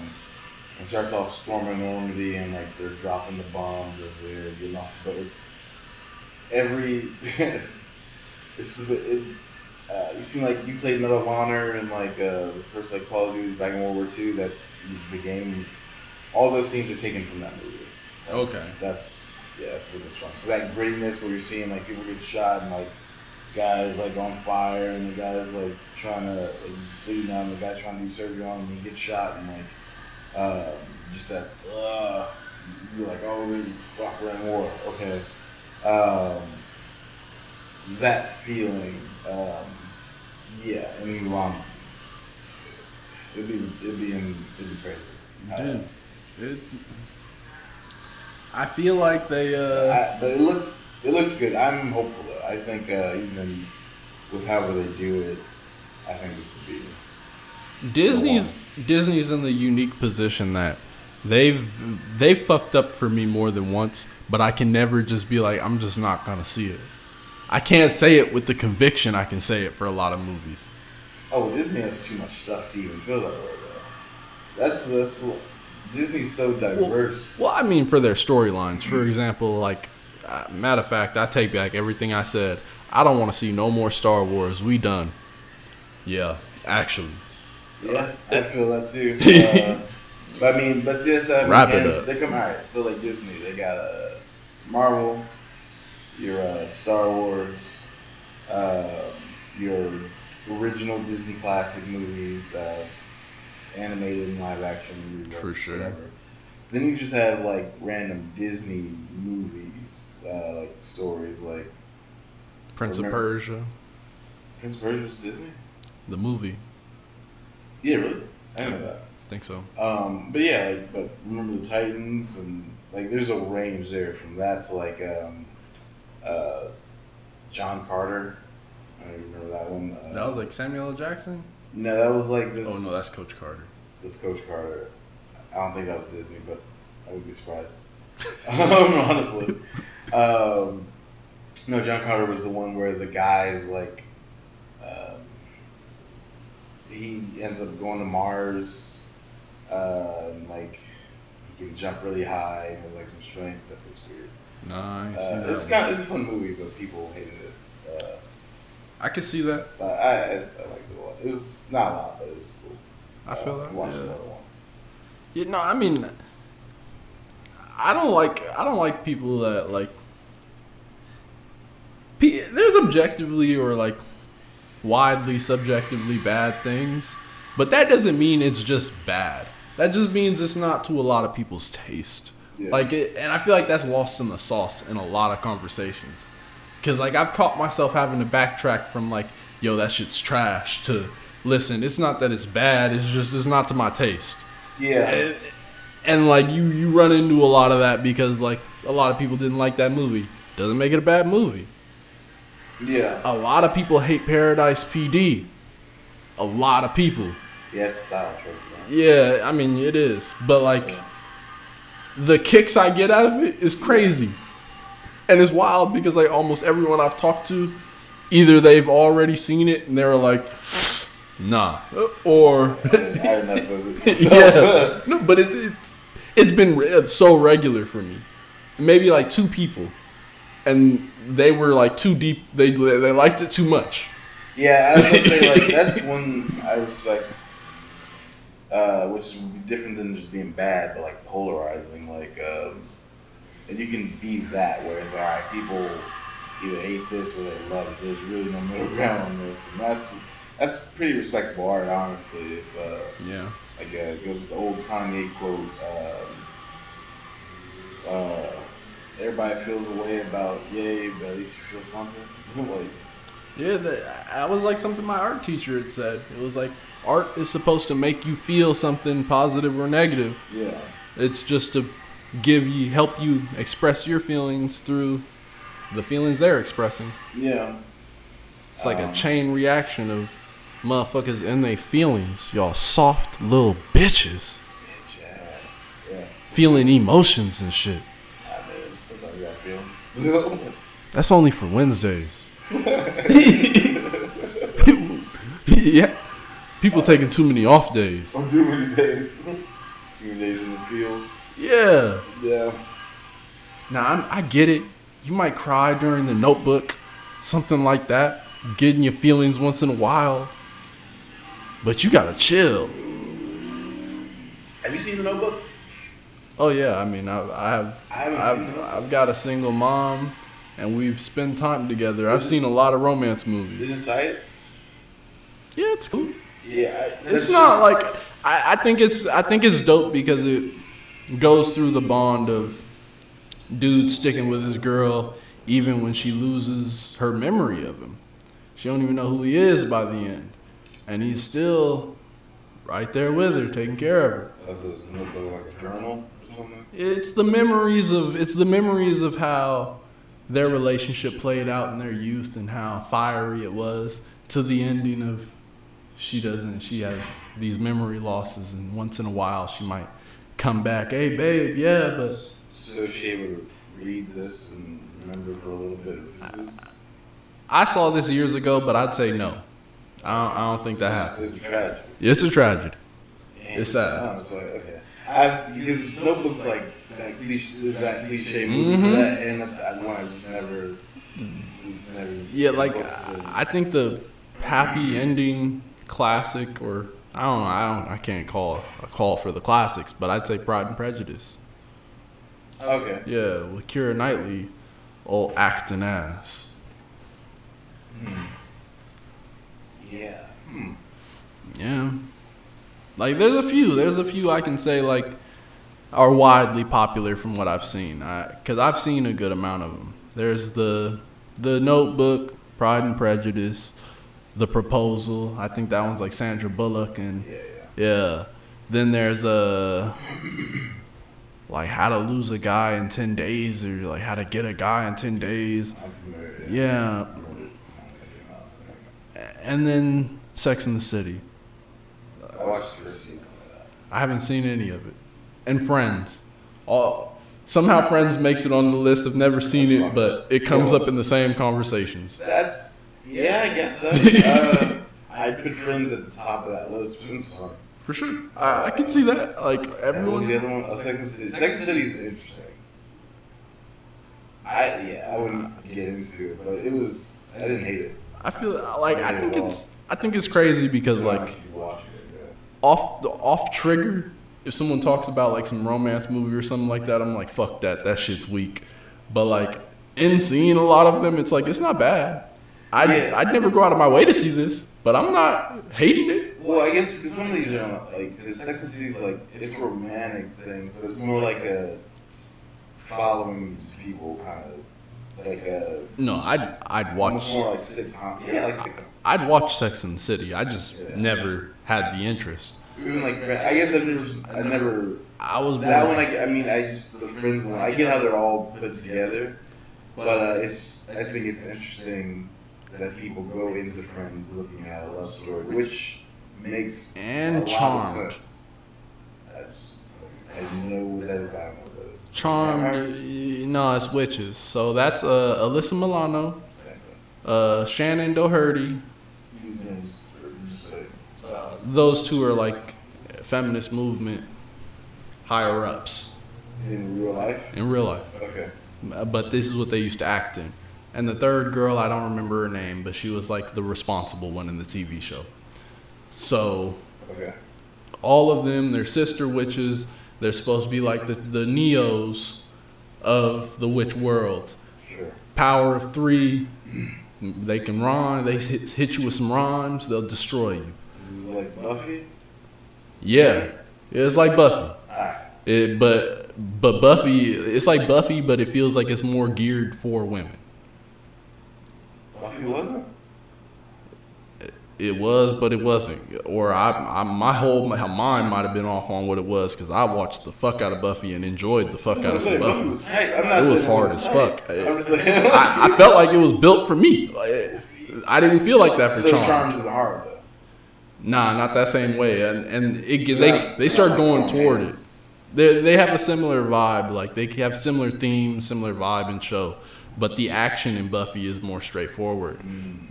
it starts off storming Normandy and like they're dropping the bombs as they're getting off. But it's every (laughs) it's the it, uh, you've seen like you played Medal of Honor and like uh, the first like Call of Duty back in World War II. That the game, all those scenes are taken from that movie. Okay. That's yeah, that's what it's from. So that grittiness where you're seeing like people get shot and like guys like on fire and the guys like trying to like bleeding out and the guys trying to do surgery on him and he gets shot and like um, just that uh, you're like oh we fuck we're in war okay um, that feeling um, yeah and Mulan it'd be it'd be in, it'd be crazy Uh, Dude, it, I feel like they. uh I, but it looks it looks good. I'm hopeful. I think uh, even with however they do it, I think this would be. Disney's Disney's in the unique position that they've they fucked up for me more than once, but I can never just be like I'm just not gonna see it. I can't say it with the conviction I can say it for a lot of movies. Oh, Disney has too much stuff to even feel that way though. That's that's Disney's so diverse. Well, I mean for their storylines. For example, like matter of fact, I take back everything I said. I don't want to see no more Star Wars. We done. Yeah, actually. yeah, I feel that too. (laughs) Uh, but I mean, but see, that's how Wrap it up. They come all right. So like Disney, they got uh, Marvel, your uh, Star Wars, uh, your original Disney classic movies, uh, animated and live action movies, For sure. whatever. Then you just have like random Disney movies, uh, like stories like Prince of Persia, Prince of Persia was Disney. the movie. Yeah, really. I didn't know that. think so. Um, but yeah, like, but remember the Titans and like there's a range there from that to like um, uh, John Carter. I don't even remember that one. Uh, That was like Samuel L. Jackson. no, that was like this. Oh no, that's Coach Carter. that's Coach Carter. I don't think that was Disney, but I would be surprised. (laughs) (laughs) um, honestly, (laughs) um, no, John Carter was the one where the guy's like, um, he ends up going to Mars, uh, and like he can jump really high and has like some strength. That looks weird. Nah, I ain't see Uh, it's one. kind of, it's a fun movie, but people hated it. Uh, I could see that. but I, I, I liked it a lot. It was not a lot, but it was cool. I feel uh, that. Watched yeah. it other ones. Yeah, no, I mean, I don't like I don't like people that like. There's objectively or like widely subjectively bad things, but that doesn't mean it's just bad. That just means it's not to a lot of people's taste. Yeah. Like, it, and I feel like that's lost in the sauce in a lot of conversations. Cause like I've caught myself having to backtrack from like, yo, that shit's trash to listen. It's not that it's bad. It's just it's not to my taste Yeah. and, and like you you run into a lot of that because like a lot of people didn't like that movie doesn't make it a bad movie Yeah. a lot of people hate paradise pd a lot of people Yeah, it's style choice. Yeah i mean it is but like the kicks I get out of it is crazy. And it's wild because like almost everyone I've talked to, either they've already seen it and they were like, nah, (laughs) or I enough of it. (laughs) So, yeah, no, but it's it's it's been re- so regular for me. Maybe like two people, and they were like too deep. They they liked it too much. Yeah, I was gonna say like that's one I respect, uh, which would be different than just being bad, but like polarizing. Like, um, and you can be that where it's all right. People either hate this or they love it. There's really no middle (laughs) ground on this, and that's that's pretty respectable art, honestly. If uh, Yeah, like uh, it goes with the old Kanye quote. Um, uh, everybody feels a way about yay, but at least you feel something. (laughs) like, yeah. That, that was like something my art teacher had said. It was like art is supposed to make you feel something positive or negative. yeah. It's just to give you help you express your feelings through the feelings they're expressing. Yeah. It's like a Um, chain reaction of motherfuckers in their feelings. Y'all soft little bitches Bitch ass. Yeah. feeling emotions and shit. I mean, sometimes you gotta feel. That's only for Wednesdays. (laughs) yeah. People taking too many off days. On too many days. Too many days in the fields. Yeah. Yeah. Now I'm, I get it. You might cry during the notebook, something like that. Getting your feelings once in a while. But you gotta chill. Have you seen the Notebook? Oh yeah, I mean I, I have I haven't I've. I've got a single mom, and we've spent time together. I've seen a lot of romance movies. Is it tight? Yeah, it's cool. Yeah. It's not like I, I think it's I think it's dope because it goes through the bond of dude sticking with his girl even when she loses her memory of him. She don't even know who he is by the end, and he's still right there with her, taking care of her. That's a notebook like a journal. It's the memories of it's the memories of how their relationship played out in their youth and how fiery it was to the ending of she doesn't she has these memory losses and once in a while she might come back hey babe yeah but So she to read this and remember for a little bit pieces? i saw this years ago but i'd say no i don't, I don't think that happened It's a tragedy. it's a tragedy And It's sad. It's like, okay. I because Notebook's like that cliche, is that cliche movie Mhm. for that, and I I never, never. Yeah, like I think the happy ending classic, or I don't know, I don't, I can't call a call for the classics, but I'd say Pride and Prejudice. okay. Yeah, with Keira Knightley, all acting ass. Yeah. Hmm. Yeah, like there's a few, there's a few I can say like are widely popular from what I've seen, because I've seen a good amount of them. There's the the Notebook, Pride and Prejudice, The Proposal. I think that one's like Sandra Bullock and Yeah, yeah. Yeah. Then there's a like how to lose a guy in ten days or like how to get a guy in ten days. Yeah. And then Sex in the City. I watched the first season of that. I haven't seen any of it. And Friends. All somehow Friends makes it on the list. I've never seen it, but it comes up in the same conversations. That's yeah, I guess so. (laughs) uh, I put Friends at the top of that list. For sure. I, I can see that. Like And what was everyone the other one? Oh, Sex and the City. The City is interesting. I yeah, I wouldn't get into it, but it was. I didn't hate it. I feel like I think it's I think it's crazy because like off the off trigger, if someone talks about like some romance movie or something like that, I'm like, fuck that, that shit's weak. But like in seeing a lot of them, it's like it's not bad. I Yeah. I'd never go out of my way to see this, but I'm not hating it. Well, I guess because some of these are not, like Sex and the City is like it's romantic thing, but it's more like a following these people kind of like a No, I'd I'd watch more like sitcom. Yeah, like sitcom. I'd watch Sex and the City. I just Yeah. never had the interest. Even like I guess I've never, I never I was that born- one. I, I mean, I just the Friends one. I get how they're all put together, but uh, it's I think it's interesting that people go into Friends looking at a love story, which makes And Charmed. I just I know that about those. Charmed, no, it's witches. So that's uh, Alyssa Milano, uh, Shannen Doherty. These names are just like, uh, Those two are like feminist movement higher ups in real life. in real life. Okay. Uh, But this is what they used to act in. And the third girl, I don't remember her name, but she was like the responsible one in the TV show. So Okay. all of them, they're sister witches. They're supposed to be like the, the Neos of the witch world. Sure. Power of three. They can rhyme. They hit, hit you with some rhymes. They'll destroy you. Is like Buffy. Yeah, it's like Buffy. Alright. It, but but Buffy, it's like Buffy, but it feels like it's more geared for women. Buffy wasn't. It was, but it wasn't. Or I, I my whole my mind might have been off on what it was because I watched the fuck out of Buffy and enjoyed the fuck out of some Buffy Buffy. was tight. I'm not It was hard as tight. fuck. I'm just saying. I, I felt like it was built for me. (laughs) I didn't feel like that for so Charmed. Charmed isn't hard. Nah, not that same way. And and it, they they start going toward it. They they have a similar vibe. Like they have similar themes, similar vibe and show. But the action in Buffy is more straightforward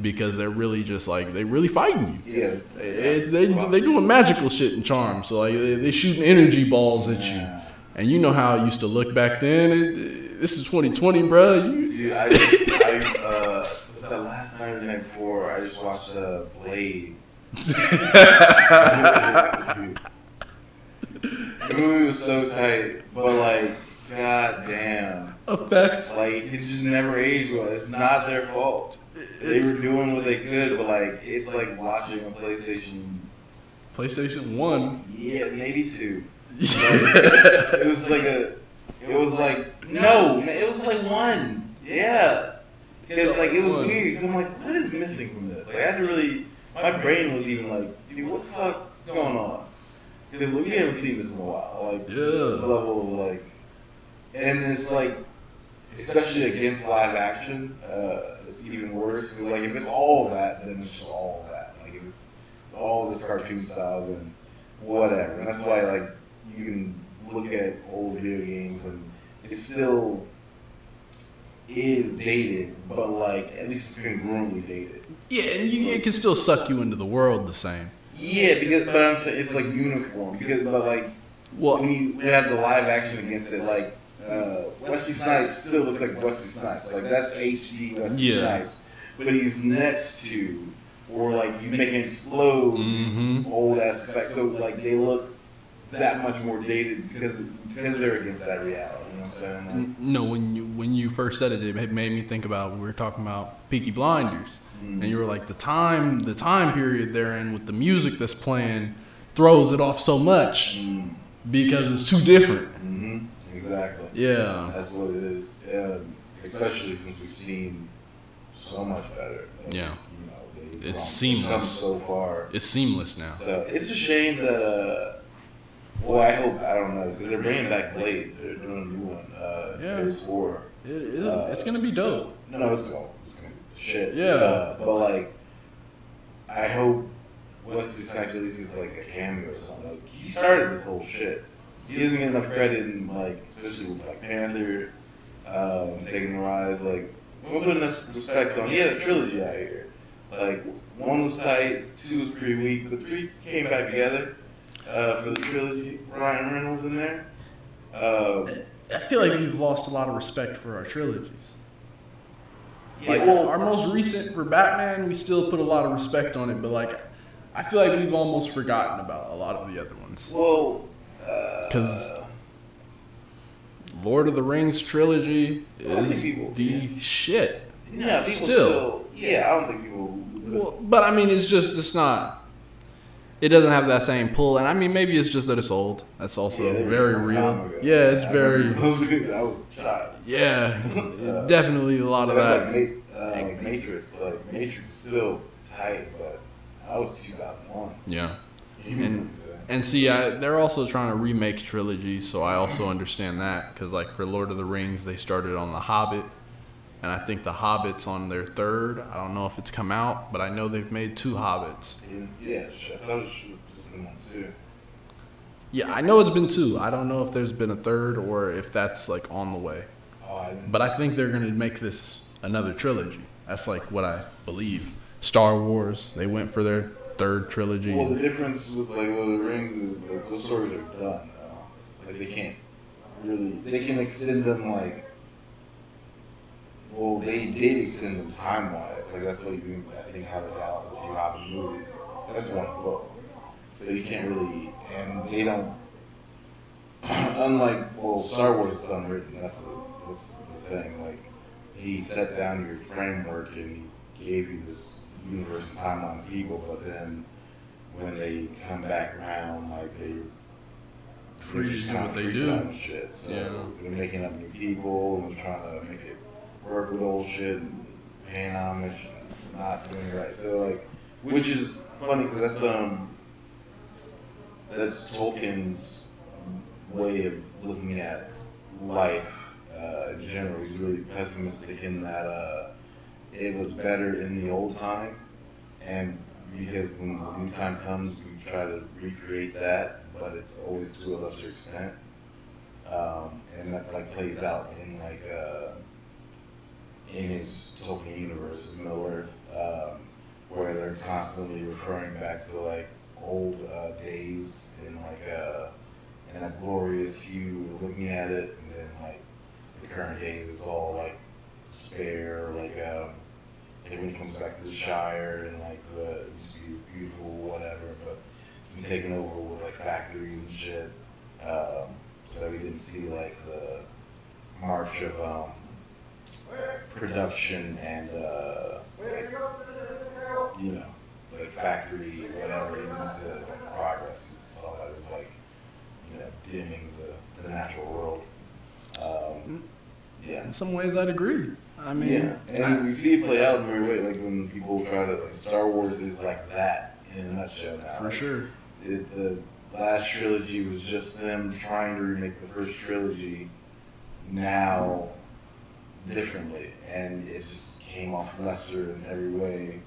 because they're really just like they're really fighting you. Yeah. They they doing magical shit and Charm. So like they, they shooting energy balls at you, and you know how it used to look back then. It, this is 2020, bro. You, Dude, I, I uh, was that last night or the night before? I just watched uh, Blade. The movie was so tight, but like, god damn, effects. like it just never aged well. It's not their fault. They were doing what they could, but like, it's like watching a PlayStation. PlayStation One. Yeah, maybe two. (laughs) It was like a. It was like no, it was like one. Yeah, because like it was weird. Cause I'm like, what is missing from this? Like I had to really. My brain was even like, dude, what the fuck is going on? Because we haven't seen this in a while. Like Yeah. this level of like, and it's like, especially against live action, uh, it's even worse. Because like if it's all that, then it's just all that. Like if it's all this cartoon style, then whatever. And that's why like you can look at old video games and it still is dated, but like at least it's congruently dated. Yeah, and you, it can still suck you into the world the same. Yeah, because but I'm saying it's like uniform because but like Well, when you have the live action against it, like uh, Wesley Snipes still looks like Wesley Snipes. Like that's HD Wesley Yeah. Snipes, but he's next to or like he's making explode Mhm. old ass effects. So like they look that much more dated because because they're against that reality. You know what I'm saying? Like, no, when you when you first said it, it made me think about we were talking about Peaky Blinders, Mm. and you were like the time the time period they're in with the music that's playing throws it off so much mm, because it's too different. hmm Exactly. Yeah, That's what it is. Um, especially since we've seen so much better. Like, Yeah. You know, It's they've come- come seamless. so far. it's seamless now. So it's a shame that. Uh, well, I hope I don't know because they're bringing back Blade. They're doing a new one. Uh, Yeah. Four. It, it, Uh, it's gonna be dope. No, it's it's gonna be shit. Yeah. Uh, but like, I hope Wesley Snipes at least gets like a cameo or something. Like, he started this whole shit. He doesn't get enough credit in like, especially with Black Panther, um, taking the rise. Like, we're putting enough respect on. He had a trilogy out here. Like, one was tight, two was pretty weak, but three came back together uh, for the trilogy. Ryan Reynolds in there. Uh, I feel like we've lost a lot of respect for our trilogies. Yeah, Like well, our most recent for Batman, we still put a lot of respect on it, but like I feel like we've almost forgotten about a lot of the other ones. well, uh, 'Cause Lord of the Rings trilogy is people- the yeah. shit. Yeah, people Still. still. yeah, I don't think people. Well, but I mean, it's just it's not. It doesn't have that same pull, and I mean, maybe it's just that it's old. That's also Yeah, they very real. time. Yeah, it's I very. (laughs) remember- I was a child. Yeah, Yeah. definitely a lot of that. like, uh, like Matrix. Like Matrix is still tight, but that was 2001. Yeah. You know what And I'm and see, I, they're also trying to remake trilogies, so I also understand that because like for Lord of the Rings, they started on The Hobbit, and I think The Hobbit's on their third. I don't know if it's come out, but I know they've made two Hobbits. Yeah, I thought it should been one too. Yeah, I know it's been two. I don't know if there's been a third or if that's like on the way. I, But I think they're gonna make this another trilogy. That's like what I believe. Star Wars, they went for their third trilogy. well, the difference with like Lord of the Rings is like those stories are done. Now. Like they can't really. They can extend them like. Well, they did extend them time wise. Like that's what you. Do, I think how the Galaxy two Hobbit movies. That's one book. So you can't really, and they don't. (clears throat) Unlike well, Star Wars is unwritten. That's the, that's the thing. Like he set down your framework and he gave you this universe and timeline of people, but then when they come back around, like they they're just do kinda what they do. Shit. So Yeah. they're making up new people and trying to make it work with old shit and paying homage and not doing it right. So like, which is funny because that's um that's Tolkien's way of looking at life uh, in general. He's really pessimistic in that uh, it was better in the old time, and because when the new time comes, we try to recreate that, but it's always to a lesser extent. Um, and that like plays out in like uh, in his Tolkien universe Middle Earth, um, where they're constantly referring back to like old uh, days in like a in a glorious hue, looking at it, and then like the current days, it's all like spare, like um, everyone comes back to the Shire and like the it used to be beautiful whatever, but it's been taken over with like factories and shit. Um, so that we didn't see like the march of um, production and uh, like, you know, like factory whatever into like progress. We all that as like you know dimming the, the natural world. Um, yeah. In some ways, I'd agree. I mean, Yeah, and I- we see it play out in every way. Like when people try to, like Star Wars is like that in a nutshell now. for Like, sure. It, the last trilogy was just them trying to remake the first trilogy now differently, and it just came off lesser in every way.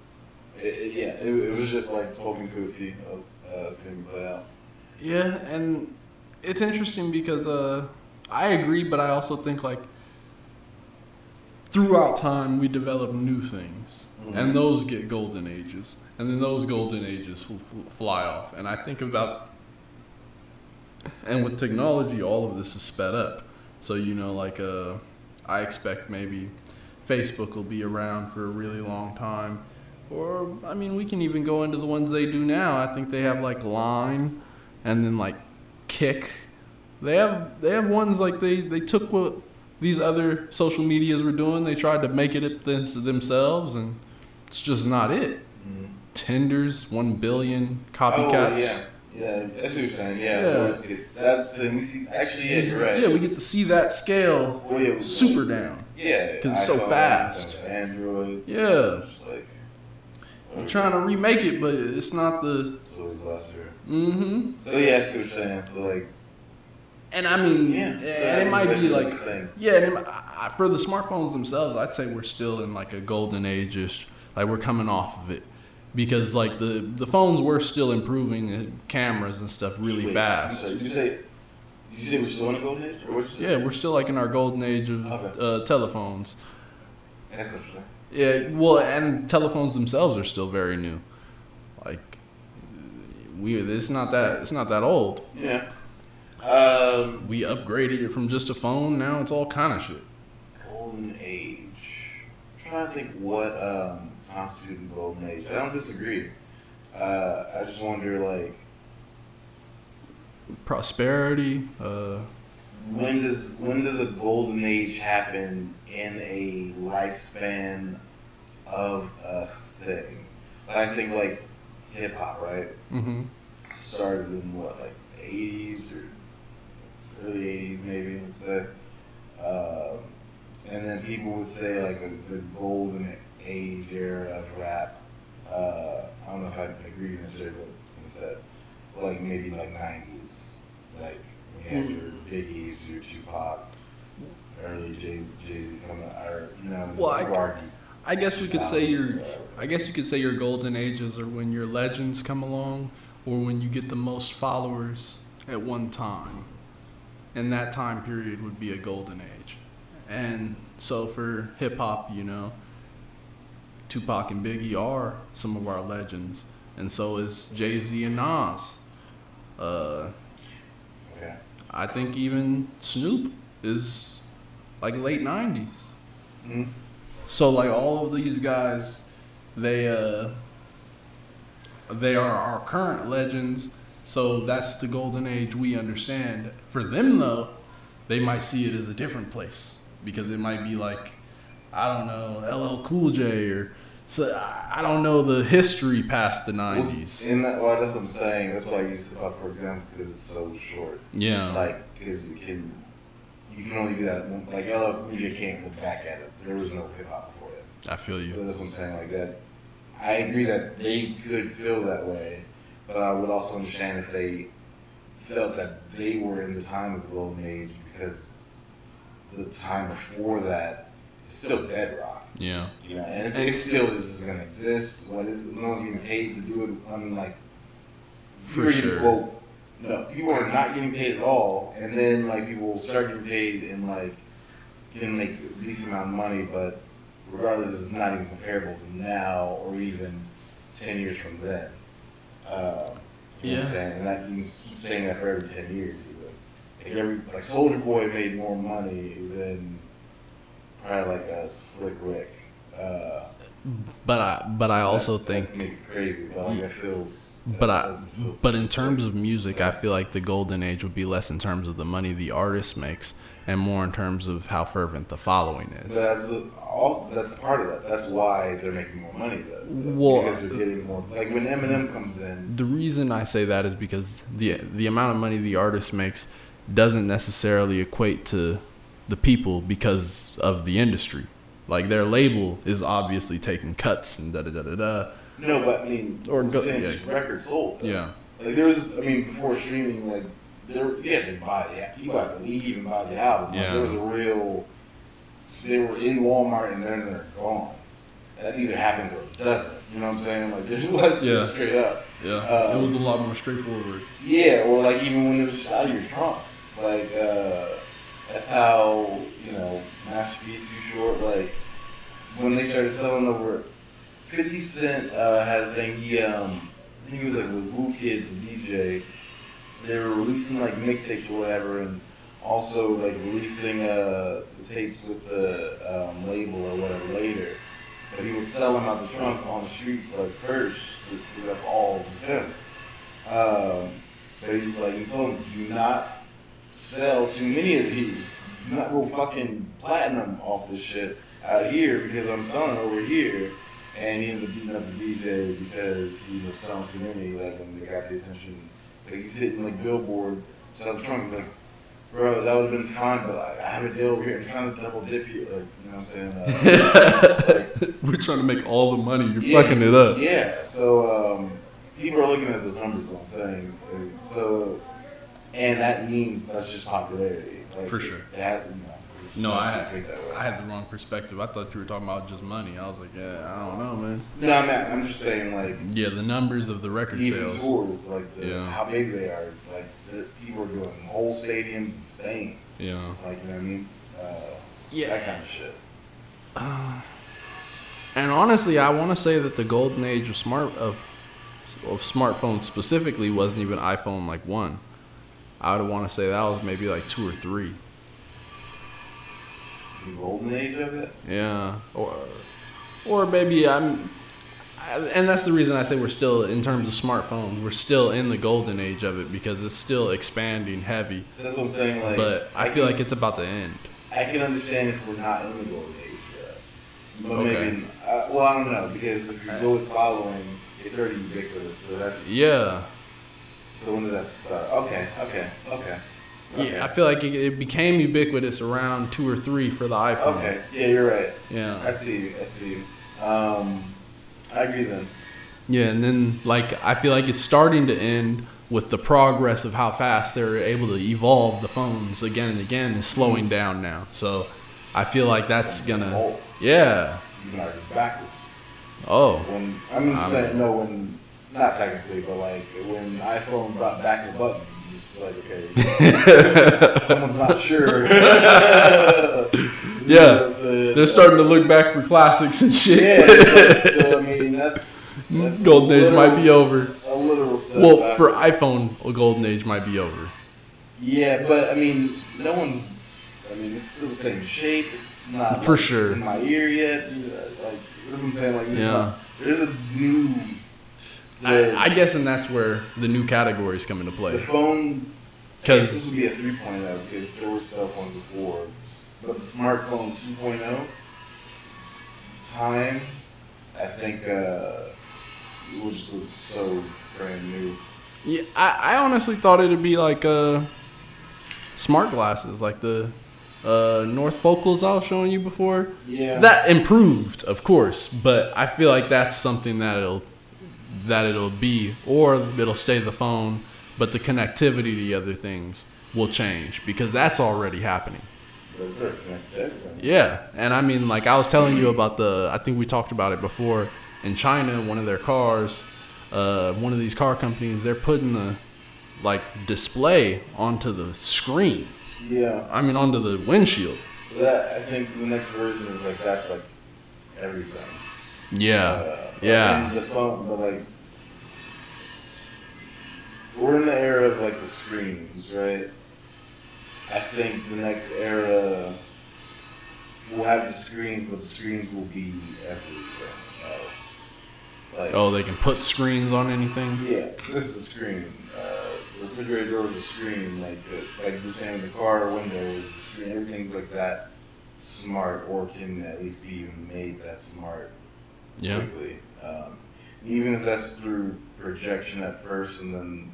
It, it- yeah, it, it was just like talking to a T of uh, seeing play out. Yeah, and it's interesting because uh, I agree, but I also think like throughout time we develop new things, Mhm. and those get golden ages, and then those golden ages fl- fl- fly off. And I think about, and with technology, all of this is sped up. So you know, like uh, I expect maybe Facebook will be around for a really long time. Or, I mean, we can even go into the ones they do now. I think they have like Line and then like Kick. They have they have ones like they, they took what these other social medias were doing. They tried to make it themselves, and it's just not it. Mm-hmm. Tinders, one billion copycats. Oh yeah, yeah. That's what you're saying. Yeah, Yeah. that's and we see. Actually, yeah, you're right. Yeah, we get to see that scale Well, yeah, we- super down. Yeah, because it's so fast. Android. Yeah. Like. I'm trying to remake it, but it's not the. It's always lesser. Mm-hmm. So yeah, I see what you're saying. So like, And I mean, yeah, and it might be like thing. Yeah, and it, I, I- for the smartphones themselves, I'd say we're still in like a golden age-ish. Like we're coming off of it because like the the phones were still improving uh, cameras and stuff really Wait, fast. sorry, Did you say? Did you say we're still in a golden age, or what you say? Yeah, we're still like in our golden age of Okay. uh, telephones. That's interesting. Yeah, well, and telephones themselves are still very new. Like we, it's not that it's not that old. Yeah. Um, We upgraded it from just a phone. Now it's all kind of shit. golden age. I'm trying to think what um, constitutes the golden age. I don't disagree. Uh, I just wonder like. Prosperity. Uh, when does when does a golden age happen in a lifespan of a thing? I think like hip hop, right? hmm Started in what like eighties or early eighties maybe let's say. Um, and then people would say like a, the golden age era of rap. Uh, I don't know if I agree necessarily with what he said. Like maybe like nineties. Like when you had your Biggies, your Tupac, early Jay Jay Z coming or you know, Well, I- Barty. I guess we could say your. I guess you could say your golden ages are when your legends come along, or when you get the most followers, at one time, and that time period would be a golden age. And so for hip hop, you know, Tupac and Biggie are some of our legends, and so is Jay Z and Nas. Uh, Okay. I think even Snoop is like late '90s. Mhm. So like all of these guys, they uh, they are our current legends. So that's the golden age we understand. For them though, they might see it as a different place because it might be like I don't know LL Cool J or so I don't know the history past the '90s. in that, well, that's what I'm saying. That's why I use hip hop, for example, because it's so short. Yeah, Like, because you can, you can only do that. one- Like, LL Cool J can't look back at it. There was no hip hop before it. I feel you. So that's what I'm saying. Like that, I agree that they could feel that way, but I would also understand if they felt that they were in the time of the golden age because the time before that is still bedrock. Yeah, You know, and it's, it still is going to exist. What is no one's getting paid to do it? I mean, like For sure. Well, no, people are not getting paid at all, and then like people will start getting paid and like can make a decent amount of money, but regardless, it's not even comparable to now or even ten years from then. Uh, you know what Yeah. I'm saying? And that you can keep saying that for every ten years, even. Like every like Soulja Boy made more money than probably like a Slick Rick. Uh, but I but I also that- think that crazy, but like it feels. But I, feel but in terms of music, I feel like the golden age would be less in terms of the money the artist makes, and more in terms of how fervent the following is. that's all. That's part of that. That's why they're making more money though. Well- because they're getting more. Like when Eminem comes in, The reason I say that is because the the amount of money the artist makes doesn't necessarily equate to the people because of the industry. Like their label is obviously taking cuts and da da da da da. no, but I mean, Or go- yeah. records sold. though. Yeah, Like there was, I mean, before streaming, like there, yeah, they buy the, you got to leave and buy the album. Like, Yeah. there was a real. They were in Walmart and then they're gone. That either happens or it doesn't. You know what I'm saying? Like (laughs) there's like Yeah. straight up. yeah. Uh, it was a lot more straightforward. Yeah, or like even when it was out of your trunk. Like uh, that's how you know Master P Too Short. Like when they started selling over Fifty Cent uh, had a thing. He um, he was like with Whoo Kid, the DJ. They were releasing like mixtapes or whatever, and also like releasing uh, the tapes with the um, label or whatever later. But he would sell them out the trunk on the streets like first. That's all just him. Um, but was like, he told him, do not sell too many of these. Do not go fucking platinum off this shit out here because I'm selling over here. And he ended up beating up the DJ because he was selling too many. Like, and they got the attention. Like, he's hitting like Billboard. So the trunk is like, bro, that would have been fine, but like, I have a deal over here. I'm trying to double dip you. Like, you know what I'm saying? Uh, like, (laughs) We're trying to make all the money. You're yeah, fucking it up. Yeah. So um, people are looking at those numbers. What I'm saying. So, and that means that's just popularity. Like, For sure. It, had, you know, No, I way. I had the wrong perspective. I thought you were talking about just money. I was like, yeah, I don't know, man. no, I'm not, I'm just saying like Yeah, the numbers of the record even sales. tours, like the, Yeah. how big they are. Like the, people are doing whole stadiums in Spain. Yeah. Like you know what I mean? Uh, Yeah. That kind of shit. And honestly, I want to say that the golden age of smart of of smartphones specifically wasn't even iPhone like one. I would want to say that was maybe like two or three. The golden age of it. Yeah, or or maybe I'm, I- and that's the reason I say we're still in terms of smartphones, we're still in the golden age of it because it's still expanding heavy. So that's what I'm saying. Like, But I can feel like it's about to end. I can understand if we're not in the golden age yet. But Okay. maybe, uh, well, I don't know, because if you go with following, it's already ubiquitous, so that's, Yeah, so when did that start? Okay, okay, okay. okay. yeah. I feel like it, it became ubiquitous around two or three for the iPhone. Okay, yeah, you're right. Yeah, I see, I see. Um, I agree then. Yeah, and then like I feel like it's starting to end with the progress of how fast they're able to evolve the phones again and again is slowing down now. So I feel like that's gonna Oh, yeah. you backwards. Oh, When, I'm I'm- saying, no, when, not technically, but like, when iPhone brought back the button, you It's like okay, (laughs) someone's not sure. (laughs) yeah, know what I'm saying? They're starting to look back for classics and shit. Yeah, like, so I mean that's, (laughs) that's Golden age might be over. A literal Well, back. for iPhone, a golden age might be over. yeah, but I mean, no one's. I mean, it's still the same shape. It's not For like, sure. in my ear yet. Like you know what I'm saying, like Yeah. there's a new. I, I guess, and that's where the new categories come into play. the phone, Because this would be a 3.0 because there were cell phones before, but the smartphone 2.0 time, I think uh, it was just so brand new. Yeah, I, I honestly thought it'd be like uh, smart glasses, like the uh, North Focals I was showing you before. Yeah. That improved, of course, but I feel like that's something that it'll that it'll be, or it'll stay the phone, but the connectivity to the other things will change because that's already happening. Those are connected to everything. Yeah, and I mean, like I was telling you about the, I think we talked about it before. In China, one of their cars, uh, one of these car companies, they're putting the like display onto the screen. Yeah. I mean, onto the windshield. That I think the next version is like that's like everything. Yeah, Uh, yeah, the phone, but like we're in the era of like the screens, right? I think the next era will have the screens, but the screens will be everywhere else. Like, Oh, they can put screens on anything. yeah, this is a screen. Uh, the refrigerator door is a screen. Like, the, like you're saying, the car window is a screen. Everything's like that smart, or can at least be made that smart Yeah, quickly. Um, even if that's through projection at first, and then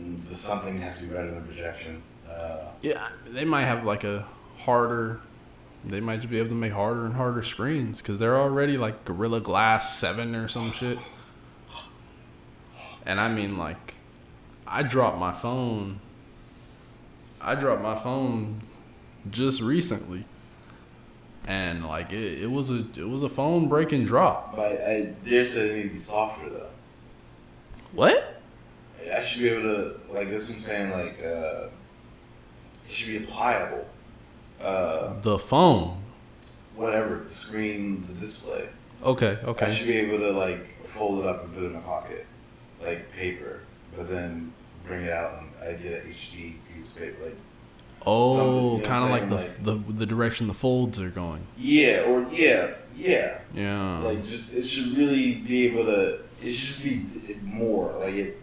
mm, something has to be better than projection. Uh, yeah. They might have like a harder. They might just be able to make harder and harder screens because they're already like Gorilla Glass Seven or some shit. And I mean, like, I dropped my phone. I dropped my phone just recently, and like it, it was a it was a phone breaking drop. but I dare say they need to be softer though. What? I should be able to like this. I'm saying like uh, it should be pliable. Uh, The phone. whatever the screen, the display. Okay. Okay. I should be able to like fold it up and put it in my pocket, like paper, but then bring it out and I get an HD piece of paper. Like Oh, kind of what like the, the the direction the folds are going. yeah, or yeah, yeah. Yeah. Like just it should really be able to. It should just be more like it.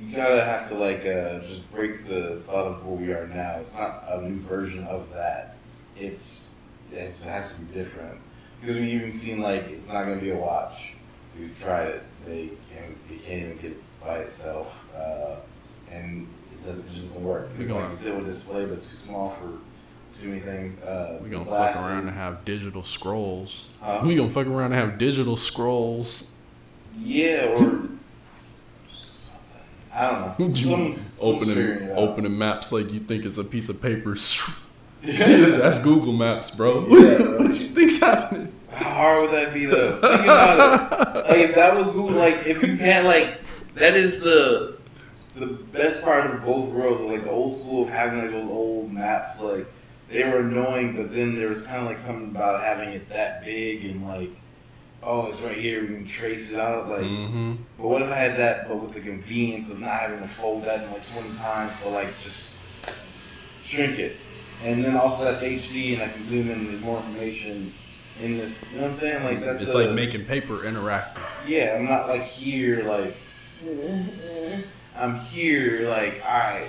You gotta have to like uh, just break the thought of where we are now. It's not a new version of that. It's it's- it has to be different because we've even seen like it's not gonna be a watch. We tried it. They can't. They can't even get it by itself, uh, and doesn't. It just doesn't work. We It's like gonna- still a display, but it's too small for too many things. Uh, we gonna fuck around and have digital scrolls. Huh? We gonna fuck around and have digital scrolls. Yeah, or something. I don't know. Someone's figuring opening opening maps like you think it's a piece of paper. (laughs) (laughs) That's Google Maps, bro. Yeah, (laughs) bro. what you think's happening? How hard would that be though? Think about it. Like if that was Google, like if you can't like that is the the best part of both worlds. Like the old school of having like those old maps, like they were annoying, but then there was kind of like something about having it that big and like, oh, it's right here. We can trace it out. Like, Mm-hmm. but what if I had that, but with the convenience of not having to fold that in like twenty times, but like just shrink it, and then also that's HD, and I can zoom in. There's more information in this. You know what I'm saying? Like that's It's a- like making paper interactive. yeah, I'm not like here, like I'm here, like all right,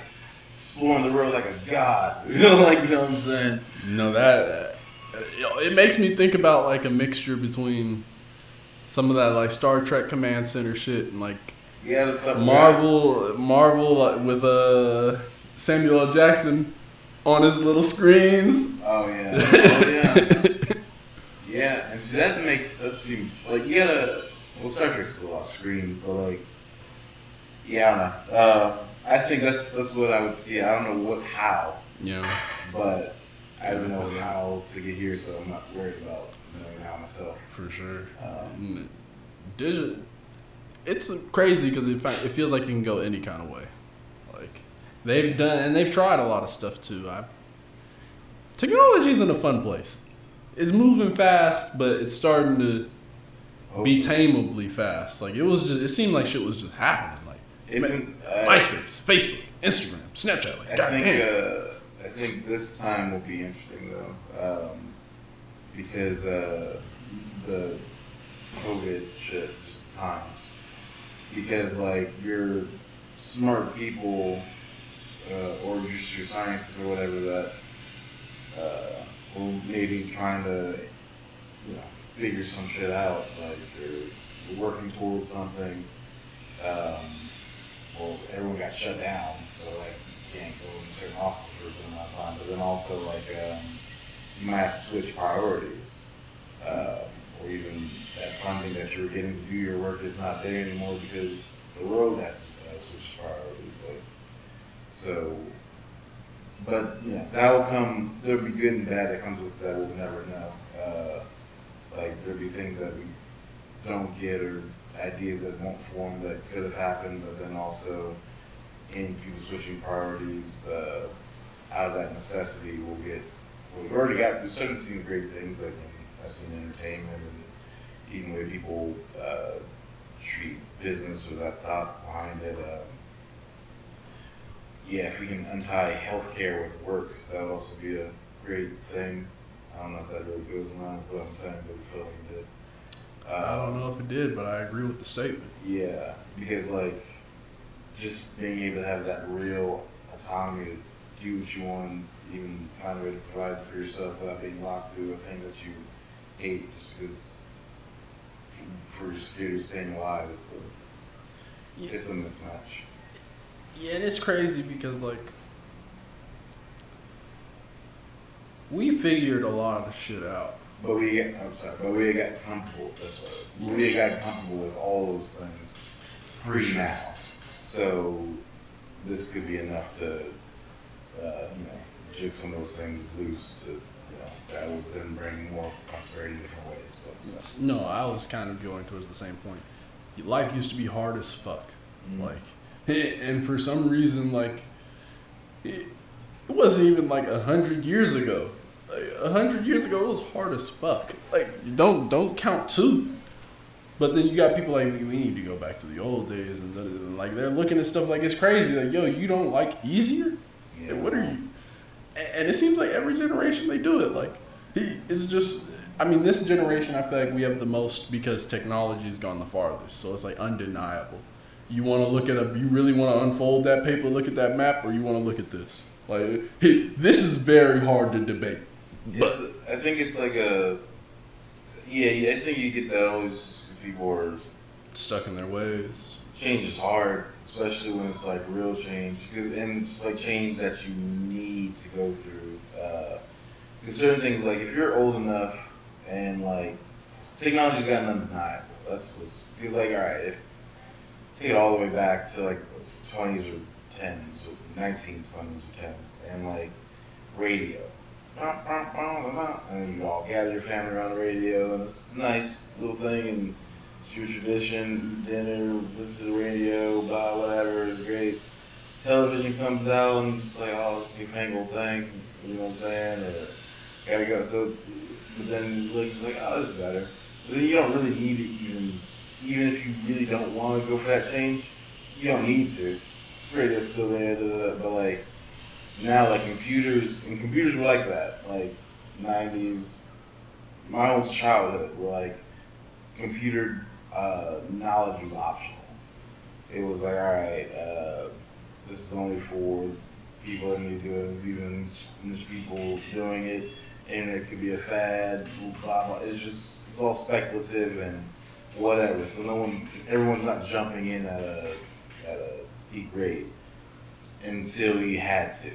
exploring the world like a god. (laughs) You know, like you know what I'm saying? No, that uh, it makes me think about like a mixture between some of that like Star Trek Command Center shit and like Yeah. Marvel, Marvel uh, with uh, Samuel L. Jackson on his little screens. Oh yeah, (laughs) oh yeah, yeah. And see, that makes that seems like you gotta. Well, Star Trek's still off screen, but like, yeah, I. Uh, I think that's that's what I would see. I don't know what how, Yeah, but I don't know how to get here, so I'm not worried about knowing how myself. for sure. Um, Digital. it's crazy because it, fi- it feels like it can go any kind of way. Like they've done and they've tried a lot of stuff too. I technology's in a fun place. It's moving fast, but it's starting to be tameably fast. Like it was just, it seemed like shit was just happening. Isn't uh, MySpace, Facebook, Instagram, Snapchat. Like I God think uh, I think this time will be interesting though, um, because uh, the COVID shit just times. Because like your smart people, uh, or just your scientists or whatever that, uh, were maybe trying to, you know, figure some shit out. Like they're working towards something. Um, well, everyone got shut down, so like you can't go in certain offices for a certain amount of time. But then also like um, you might have to switch priorities, um, or even that funding that you were getting to do your work is not there anymore because the world has uh, switched priorities. Like, so, but know that will come. There'll be good and bad that comes with that. We'll never know. Uh, like there'll be things that we don't get or ideas that won't form that could have happened, but then also in people switching priorities uh, out of that necessity, we'll get. Well, we've already got. We've started seeing great things like in, I've seen entertainment and even way people uh, treat business with that thought behind it. Um, yeah, if we can untie healthcare with work, that would also be a great thing. I don't know if that really goes along with what I'm saying, but it felt like it did. I Um, don't know if it did, but I agree with the statement. yeah, because like just being able to have that real autonomy to do what you want, even find a way to provide for yourself without being locked to a thing that you hate just because f- for your security staying alive, it's a Yeah. it's a mismatch. Yeah, and it's crazy because like we figured a lot of shit out. But we I'm sorry, but we got comfortable. That's what we got comfortable with all those things free now. So this could be enough to, uh, you know, jig some of those things loose to, you know, that would then bring more prosperity in different ways. But you know, No, I was kind of going towards the same point. Life used to be hard as fuck. Mm. Like, and for some reason, like, it, it wasn't even like a hundred years ago. Like a hundred years ago, it was hard as fuck. Like, don't don't count two. But then you got people like we need to go back to the old days, and, da- da- da," like they're looking at stuff like it's crazy. Like, yo, you don't like easier? Yeah. Like, what are you? And it seems like every generation they do it. Like, it's just. I mean, this generation, I feel like we have the most because technology has gone the farthest. So it's like undeniable. You want to look at a, you really want to unfold that paper, look at that map, or you want to look at this. Like, this is very hard to debate. But It's, I think it's like a, yeah, yeah, I think you get that always just because people are stuck in their ways. change is hard, especially when it's like real change. Because and it's like change that you need to go through. Uh, because certain things, like if you're old enough and like technology's gotten undeniable. That's what's because like all right, if take it all the way back to like twenties or tens or nineteen twenties or tens, and like radio. And you all gather your family around the radio, and it's a nice little thing, and it's your tradition, dinner, listen to the radio, blah, whatever, it's great. Television comes out, and it's like, oh, this newfangled thing, you know what I'm saying? Or, gotta go. So, but then look, it's like, oh, this is better. But then you don't really need it, even, even if you really don't want to go for that change, you don't need to. It's Radio's still there, but like, now like computers and computers were like that like 90s my old childhood were like computer uh, knowledge was optional. It was like all right uh, this is only for people that need to do it. There's even niche people doing it. And it could be a fad blah blah. It's just it's all speculative and whatever. So no one everyone's not jumping in at a at a peak rate until you had to.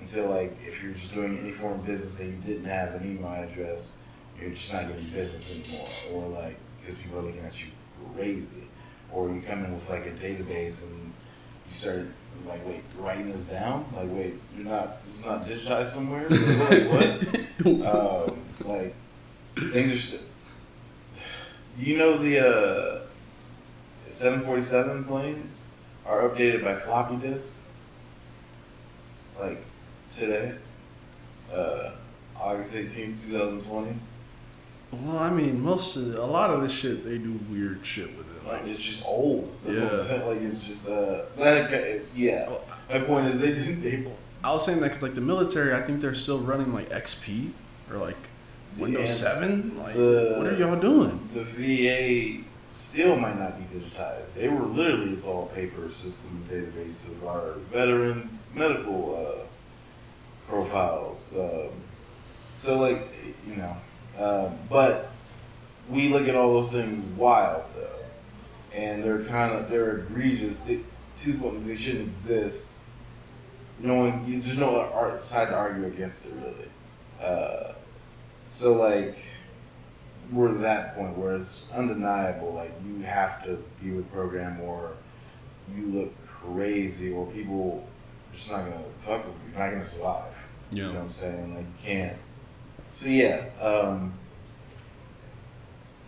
Until like if you're just doing any form of business and you didn't have an email address, you're just not getting business anymore. Or like because people are looking at you crazy. Or you come in with like a database and you start like wait writing this down. Like wait you're not this is not digitized somewhere. like what? (laughs) um, like things are. St- you know the uh, 747 planes are updated by floppy disk. Like today, uh, August 18th, 2020. Well, I mean, most of a lot of this shit they do weird shit with it. Like Like, it's just old. That's Yeah. Like it's just uh, like yeah. My point is they didn't. They, I was saying that because like the military, I think they're still running like XP or like Windows Seven. Like, The- what are y'all doing? the VA still might not be digitized. They were literally it's all paper system database of our veterans medical uh, profiles. Um, so like you know, um, but we look at all those things wild though, and they're kind of they're egregious. They, to the point they shouldn't exist. No one, you, there's no art side to argue against it really. Uh, so like we're at that point where it's undeniable. Like you have to be with program, or you look crazy, or people are just not gonna fuck with you. You're not gonna survive. You know what I'm saying? Like you can't. So yeah, um,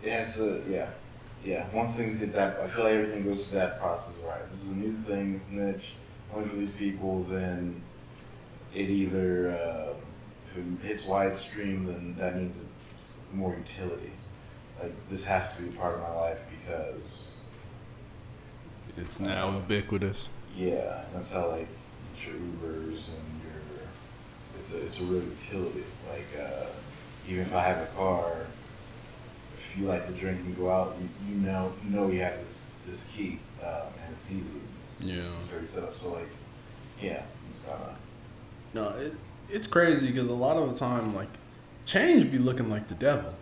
it has to. Yeah, yeah. Once things get that, I feel like everything goes through that process. Right, this is a new thing. It's niche. Only for these people. Then it either uh, if it hits widestream, then that means it's more utility. Like this has to be part of my life because It's now ubiquitous. yeah, that's how like your Ubers and it's a it's a real utility. Like uh, even if I have a car, if you like to drink and go out, you, you know you know you have this this key um, and it's easy. Yeah. It's already set up. So like yeah, it's kind of No, it, it's crazy because a lot of the time, like, change be looking like the devil.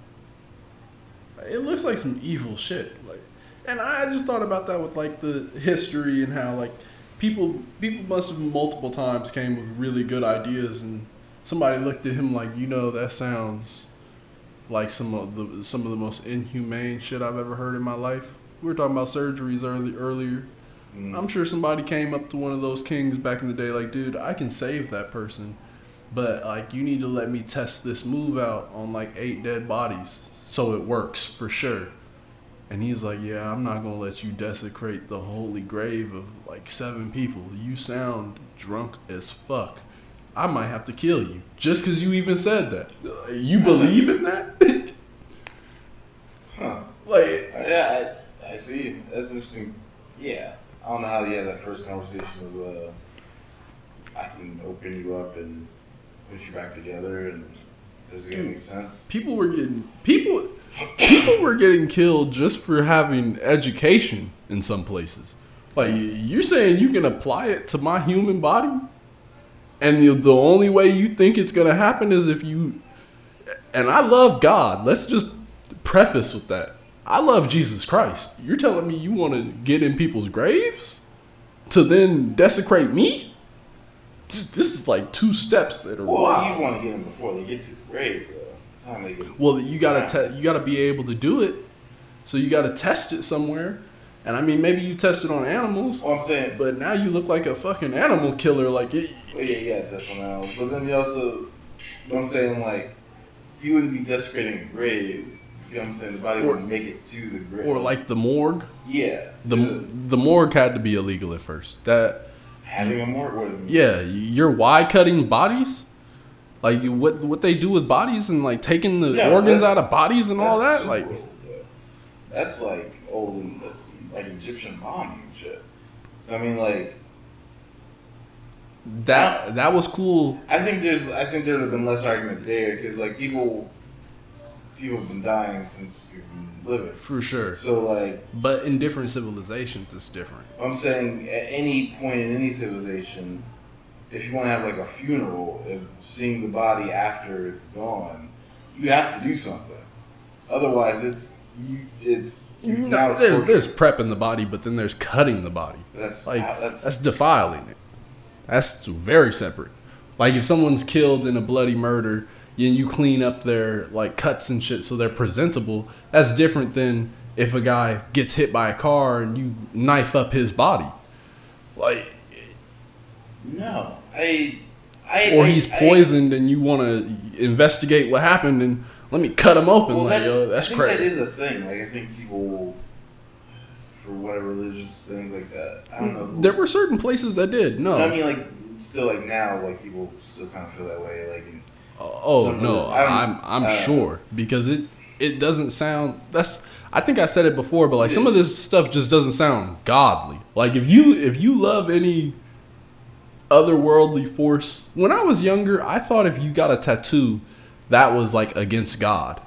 It looks like some evil shit. Like, and I just thought about that with like the history and how like people people must have multiple times came with really good ideas and somebody looked at him like, you know, that sounds like some of the some of the most inhumane shit I've ever heard in my life. We were talking about surgeries early earlier. mm, I'm sure somebody came up to one of those kings back in the day, like, dude, I can save that person, but like, you need to let me test this move out on like eight dead bodies so it works for sure. And he's like, yeah, I'm not gonna let you desecrate the holy grave of like seven people. You sound drunk as fuck. I might have to kill you just because you even said that. You believe in that? huh. like, Yeah, I, I see. That's interesting. Yeah, I don't know how you had that first conversation of uh, I can open you up and put you back together, and does it make sense? people were getting people people were getting killed just for having education in some places. Like you're saying you can apply it to my human body, and the, the only way you think it's gonna happen is if you. And I love God. Let's just preface with that. I love Jesus Christ. You're telling me you want to get in people's graves to then desecrate me? This, this is like two steps that are Well, wild. you want to get them before they get to the grave, though. Time they get, Well, you gotta te- you gotta be able to do it, so you gotta test it somewhere. And I mean, maybe you test it on animals, well, I'm saying, but now you look like a fucking animal killer. Like, it, well, yeah, yeah, that's what I But then you also, you know what I'm saying, like, you wouldn't be desecrating a grave. You know what I'm saying? The body Or- wouldn't make it to the grave. or like the morgue. yeah, The a- the morgue had to be illegal at first. That having a. What, yeah, you're wide cutting bodies. Like you, what what they do with bodies and like taking the Yeah, organs out of bodies and all that. Like old, yeah. that's like old. That's like Egyptian bombing shit. So I mean, like, that that was cool. I think there's, I think there would have been less argument there because like people, people have been dying since we've been living. For sure, So like, but in different civilizations, it's different. I'm saying at any point in any civilization, if you want to have like a funeral, of seeing the body after it's gone, you have to do something. Otherwise, it's you, it's you, No, there's, torture. there's prepping the body, but then there's cutting the body. that's Like that's, that's defiling it. That's very separate. Like if someone's killed in a bloody murder, and you clean up their like cuts and shit so they're presentable. That's different than if a guy gets hit by a car and you knife up his body. Like no. I, I or I- he's I- poisoned and you want to investigate what happened and let me cut him open. Well, like that, yo, that's I think crazy. that is a thing. Like I think people, for whatever religious things like that. I don't know. There were certain places that did. No. I mean, like still like now, like people still kind of feel that way. Like in, Oh no, I'm- I'm uh, sure because it it doesn't sound that's I think I said it before, but like some of this stuff just doesn't sound godly. Like if you if you love any otherworldly force, when I was younger, I thought if you got a tattoo, that was like against God.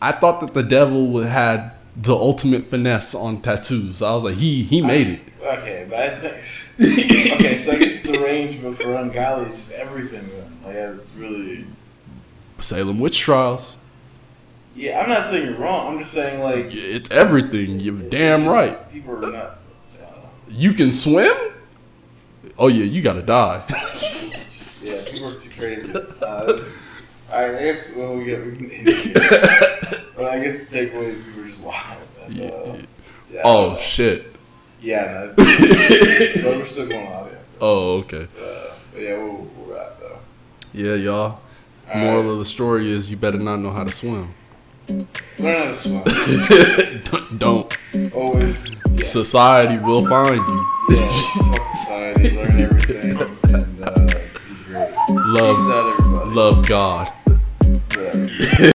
I thought that the devil would had the ultimate finesse on tattoos. I was like, he he made it. okay, but I think (laughs) okay. So I guess the range but for ungodly is just everything. Then. Like yeah, it's really Salem witch trials. yeah. I'm not saying you're wrong. I'm just saying like It's everything. You're it's damn just- right. People are nuts. You can swim? Oh yeah, you gotta die. (laughs) Yeah, people are too crazy. Uh, it's- I guess when we get, we can, (laughs) but I guess the takeaway is people are just wild. And, uh, Yeah. yeah, oh shit. yeah, no, but we're still going. Yeah, so, Oh okay. but yeah, we'll, we'll wrap though. Yeah, y'all. All Moral right. of the story is you better not know how to swim. Learn how to swim. (laughs) Don't. Always. Yeah. Society will find you. yeah, society, learn everything, and uh, be great. Peace Love, out, everybody. love God. Yeah.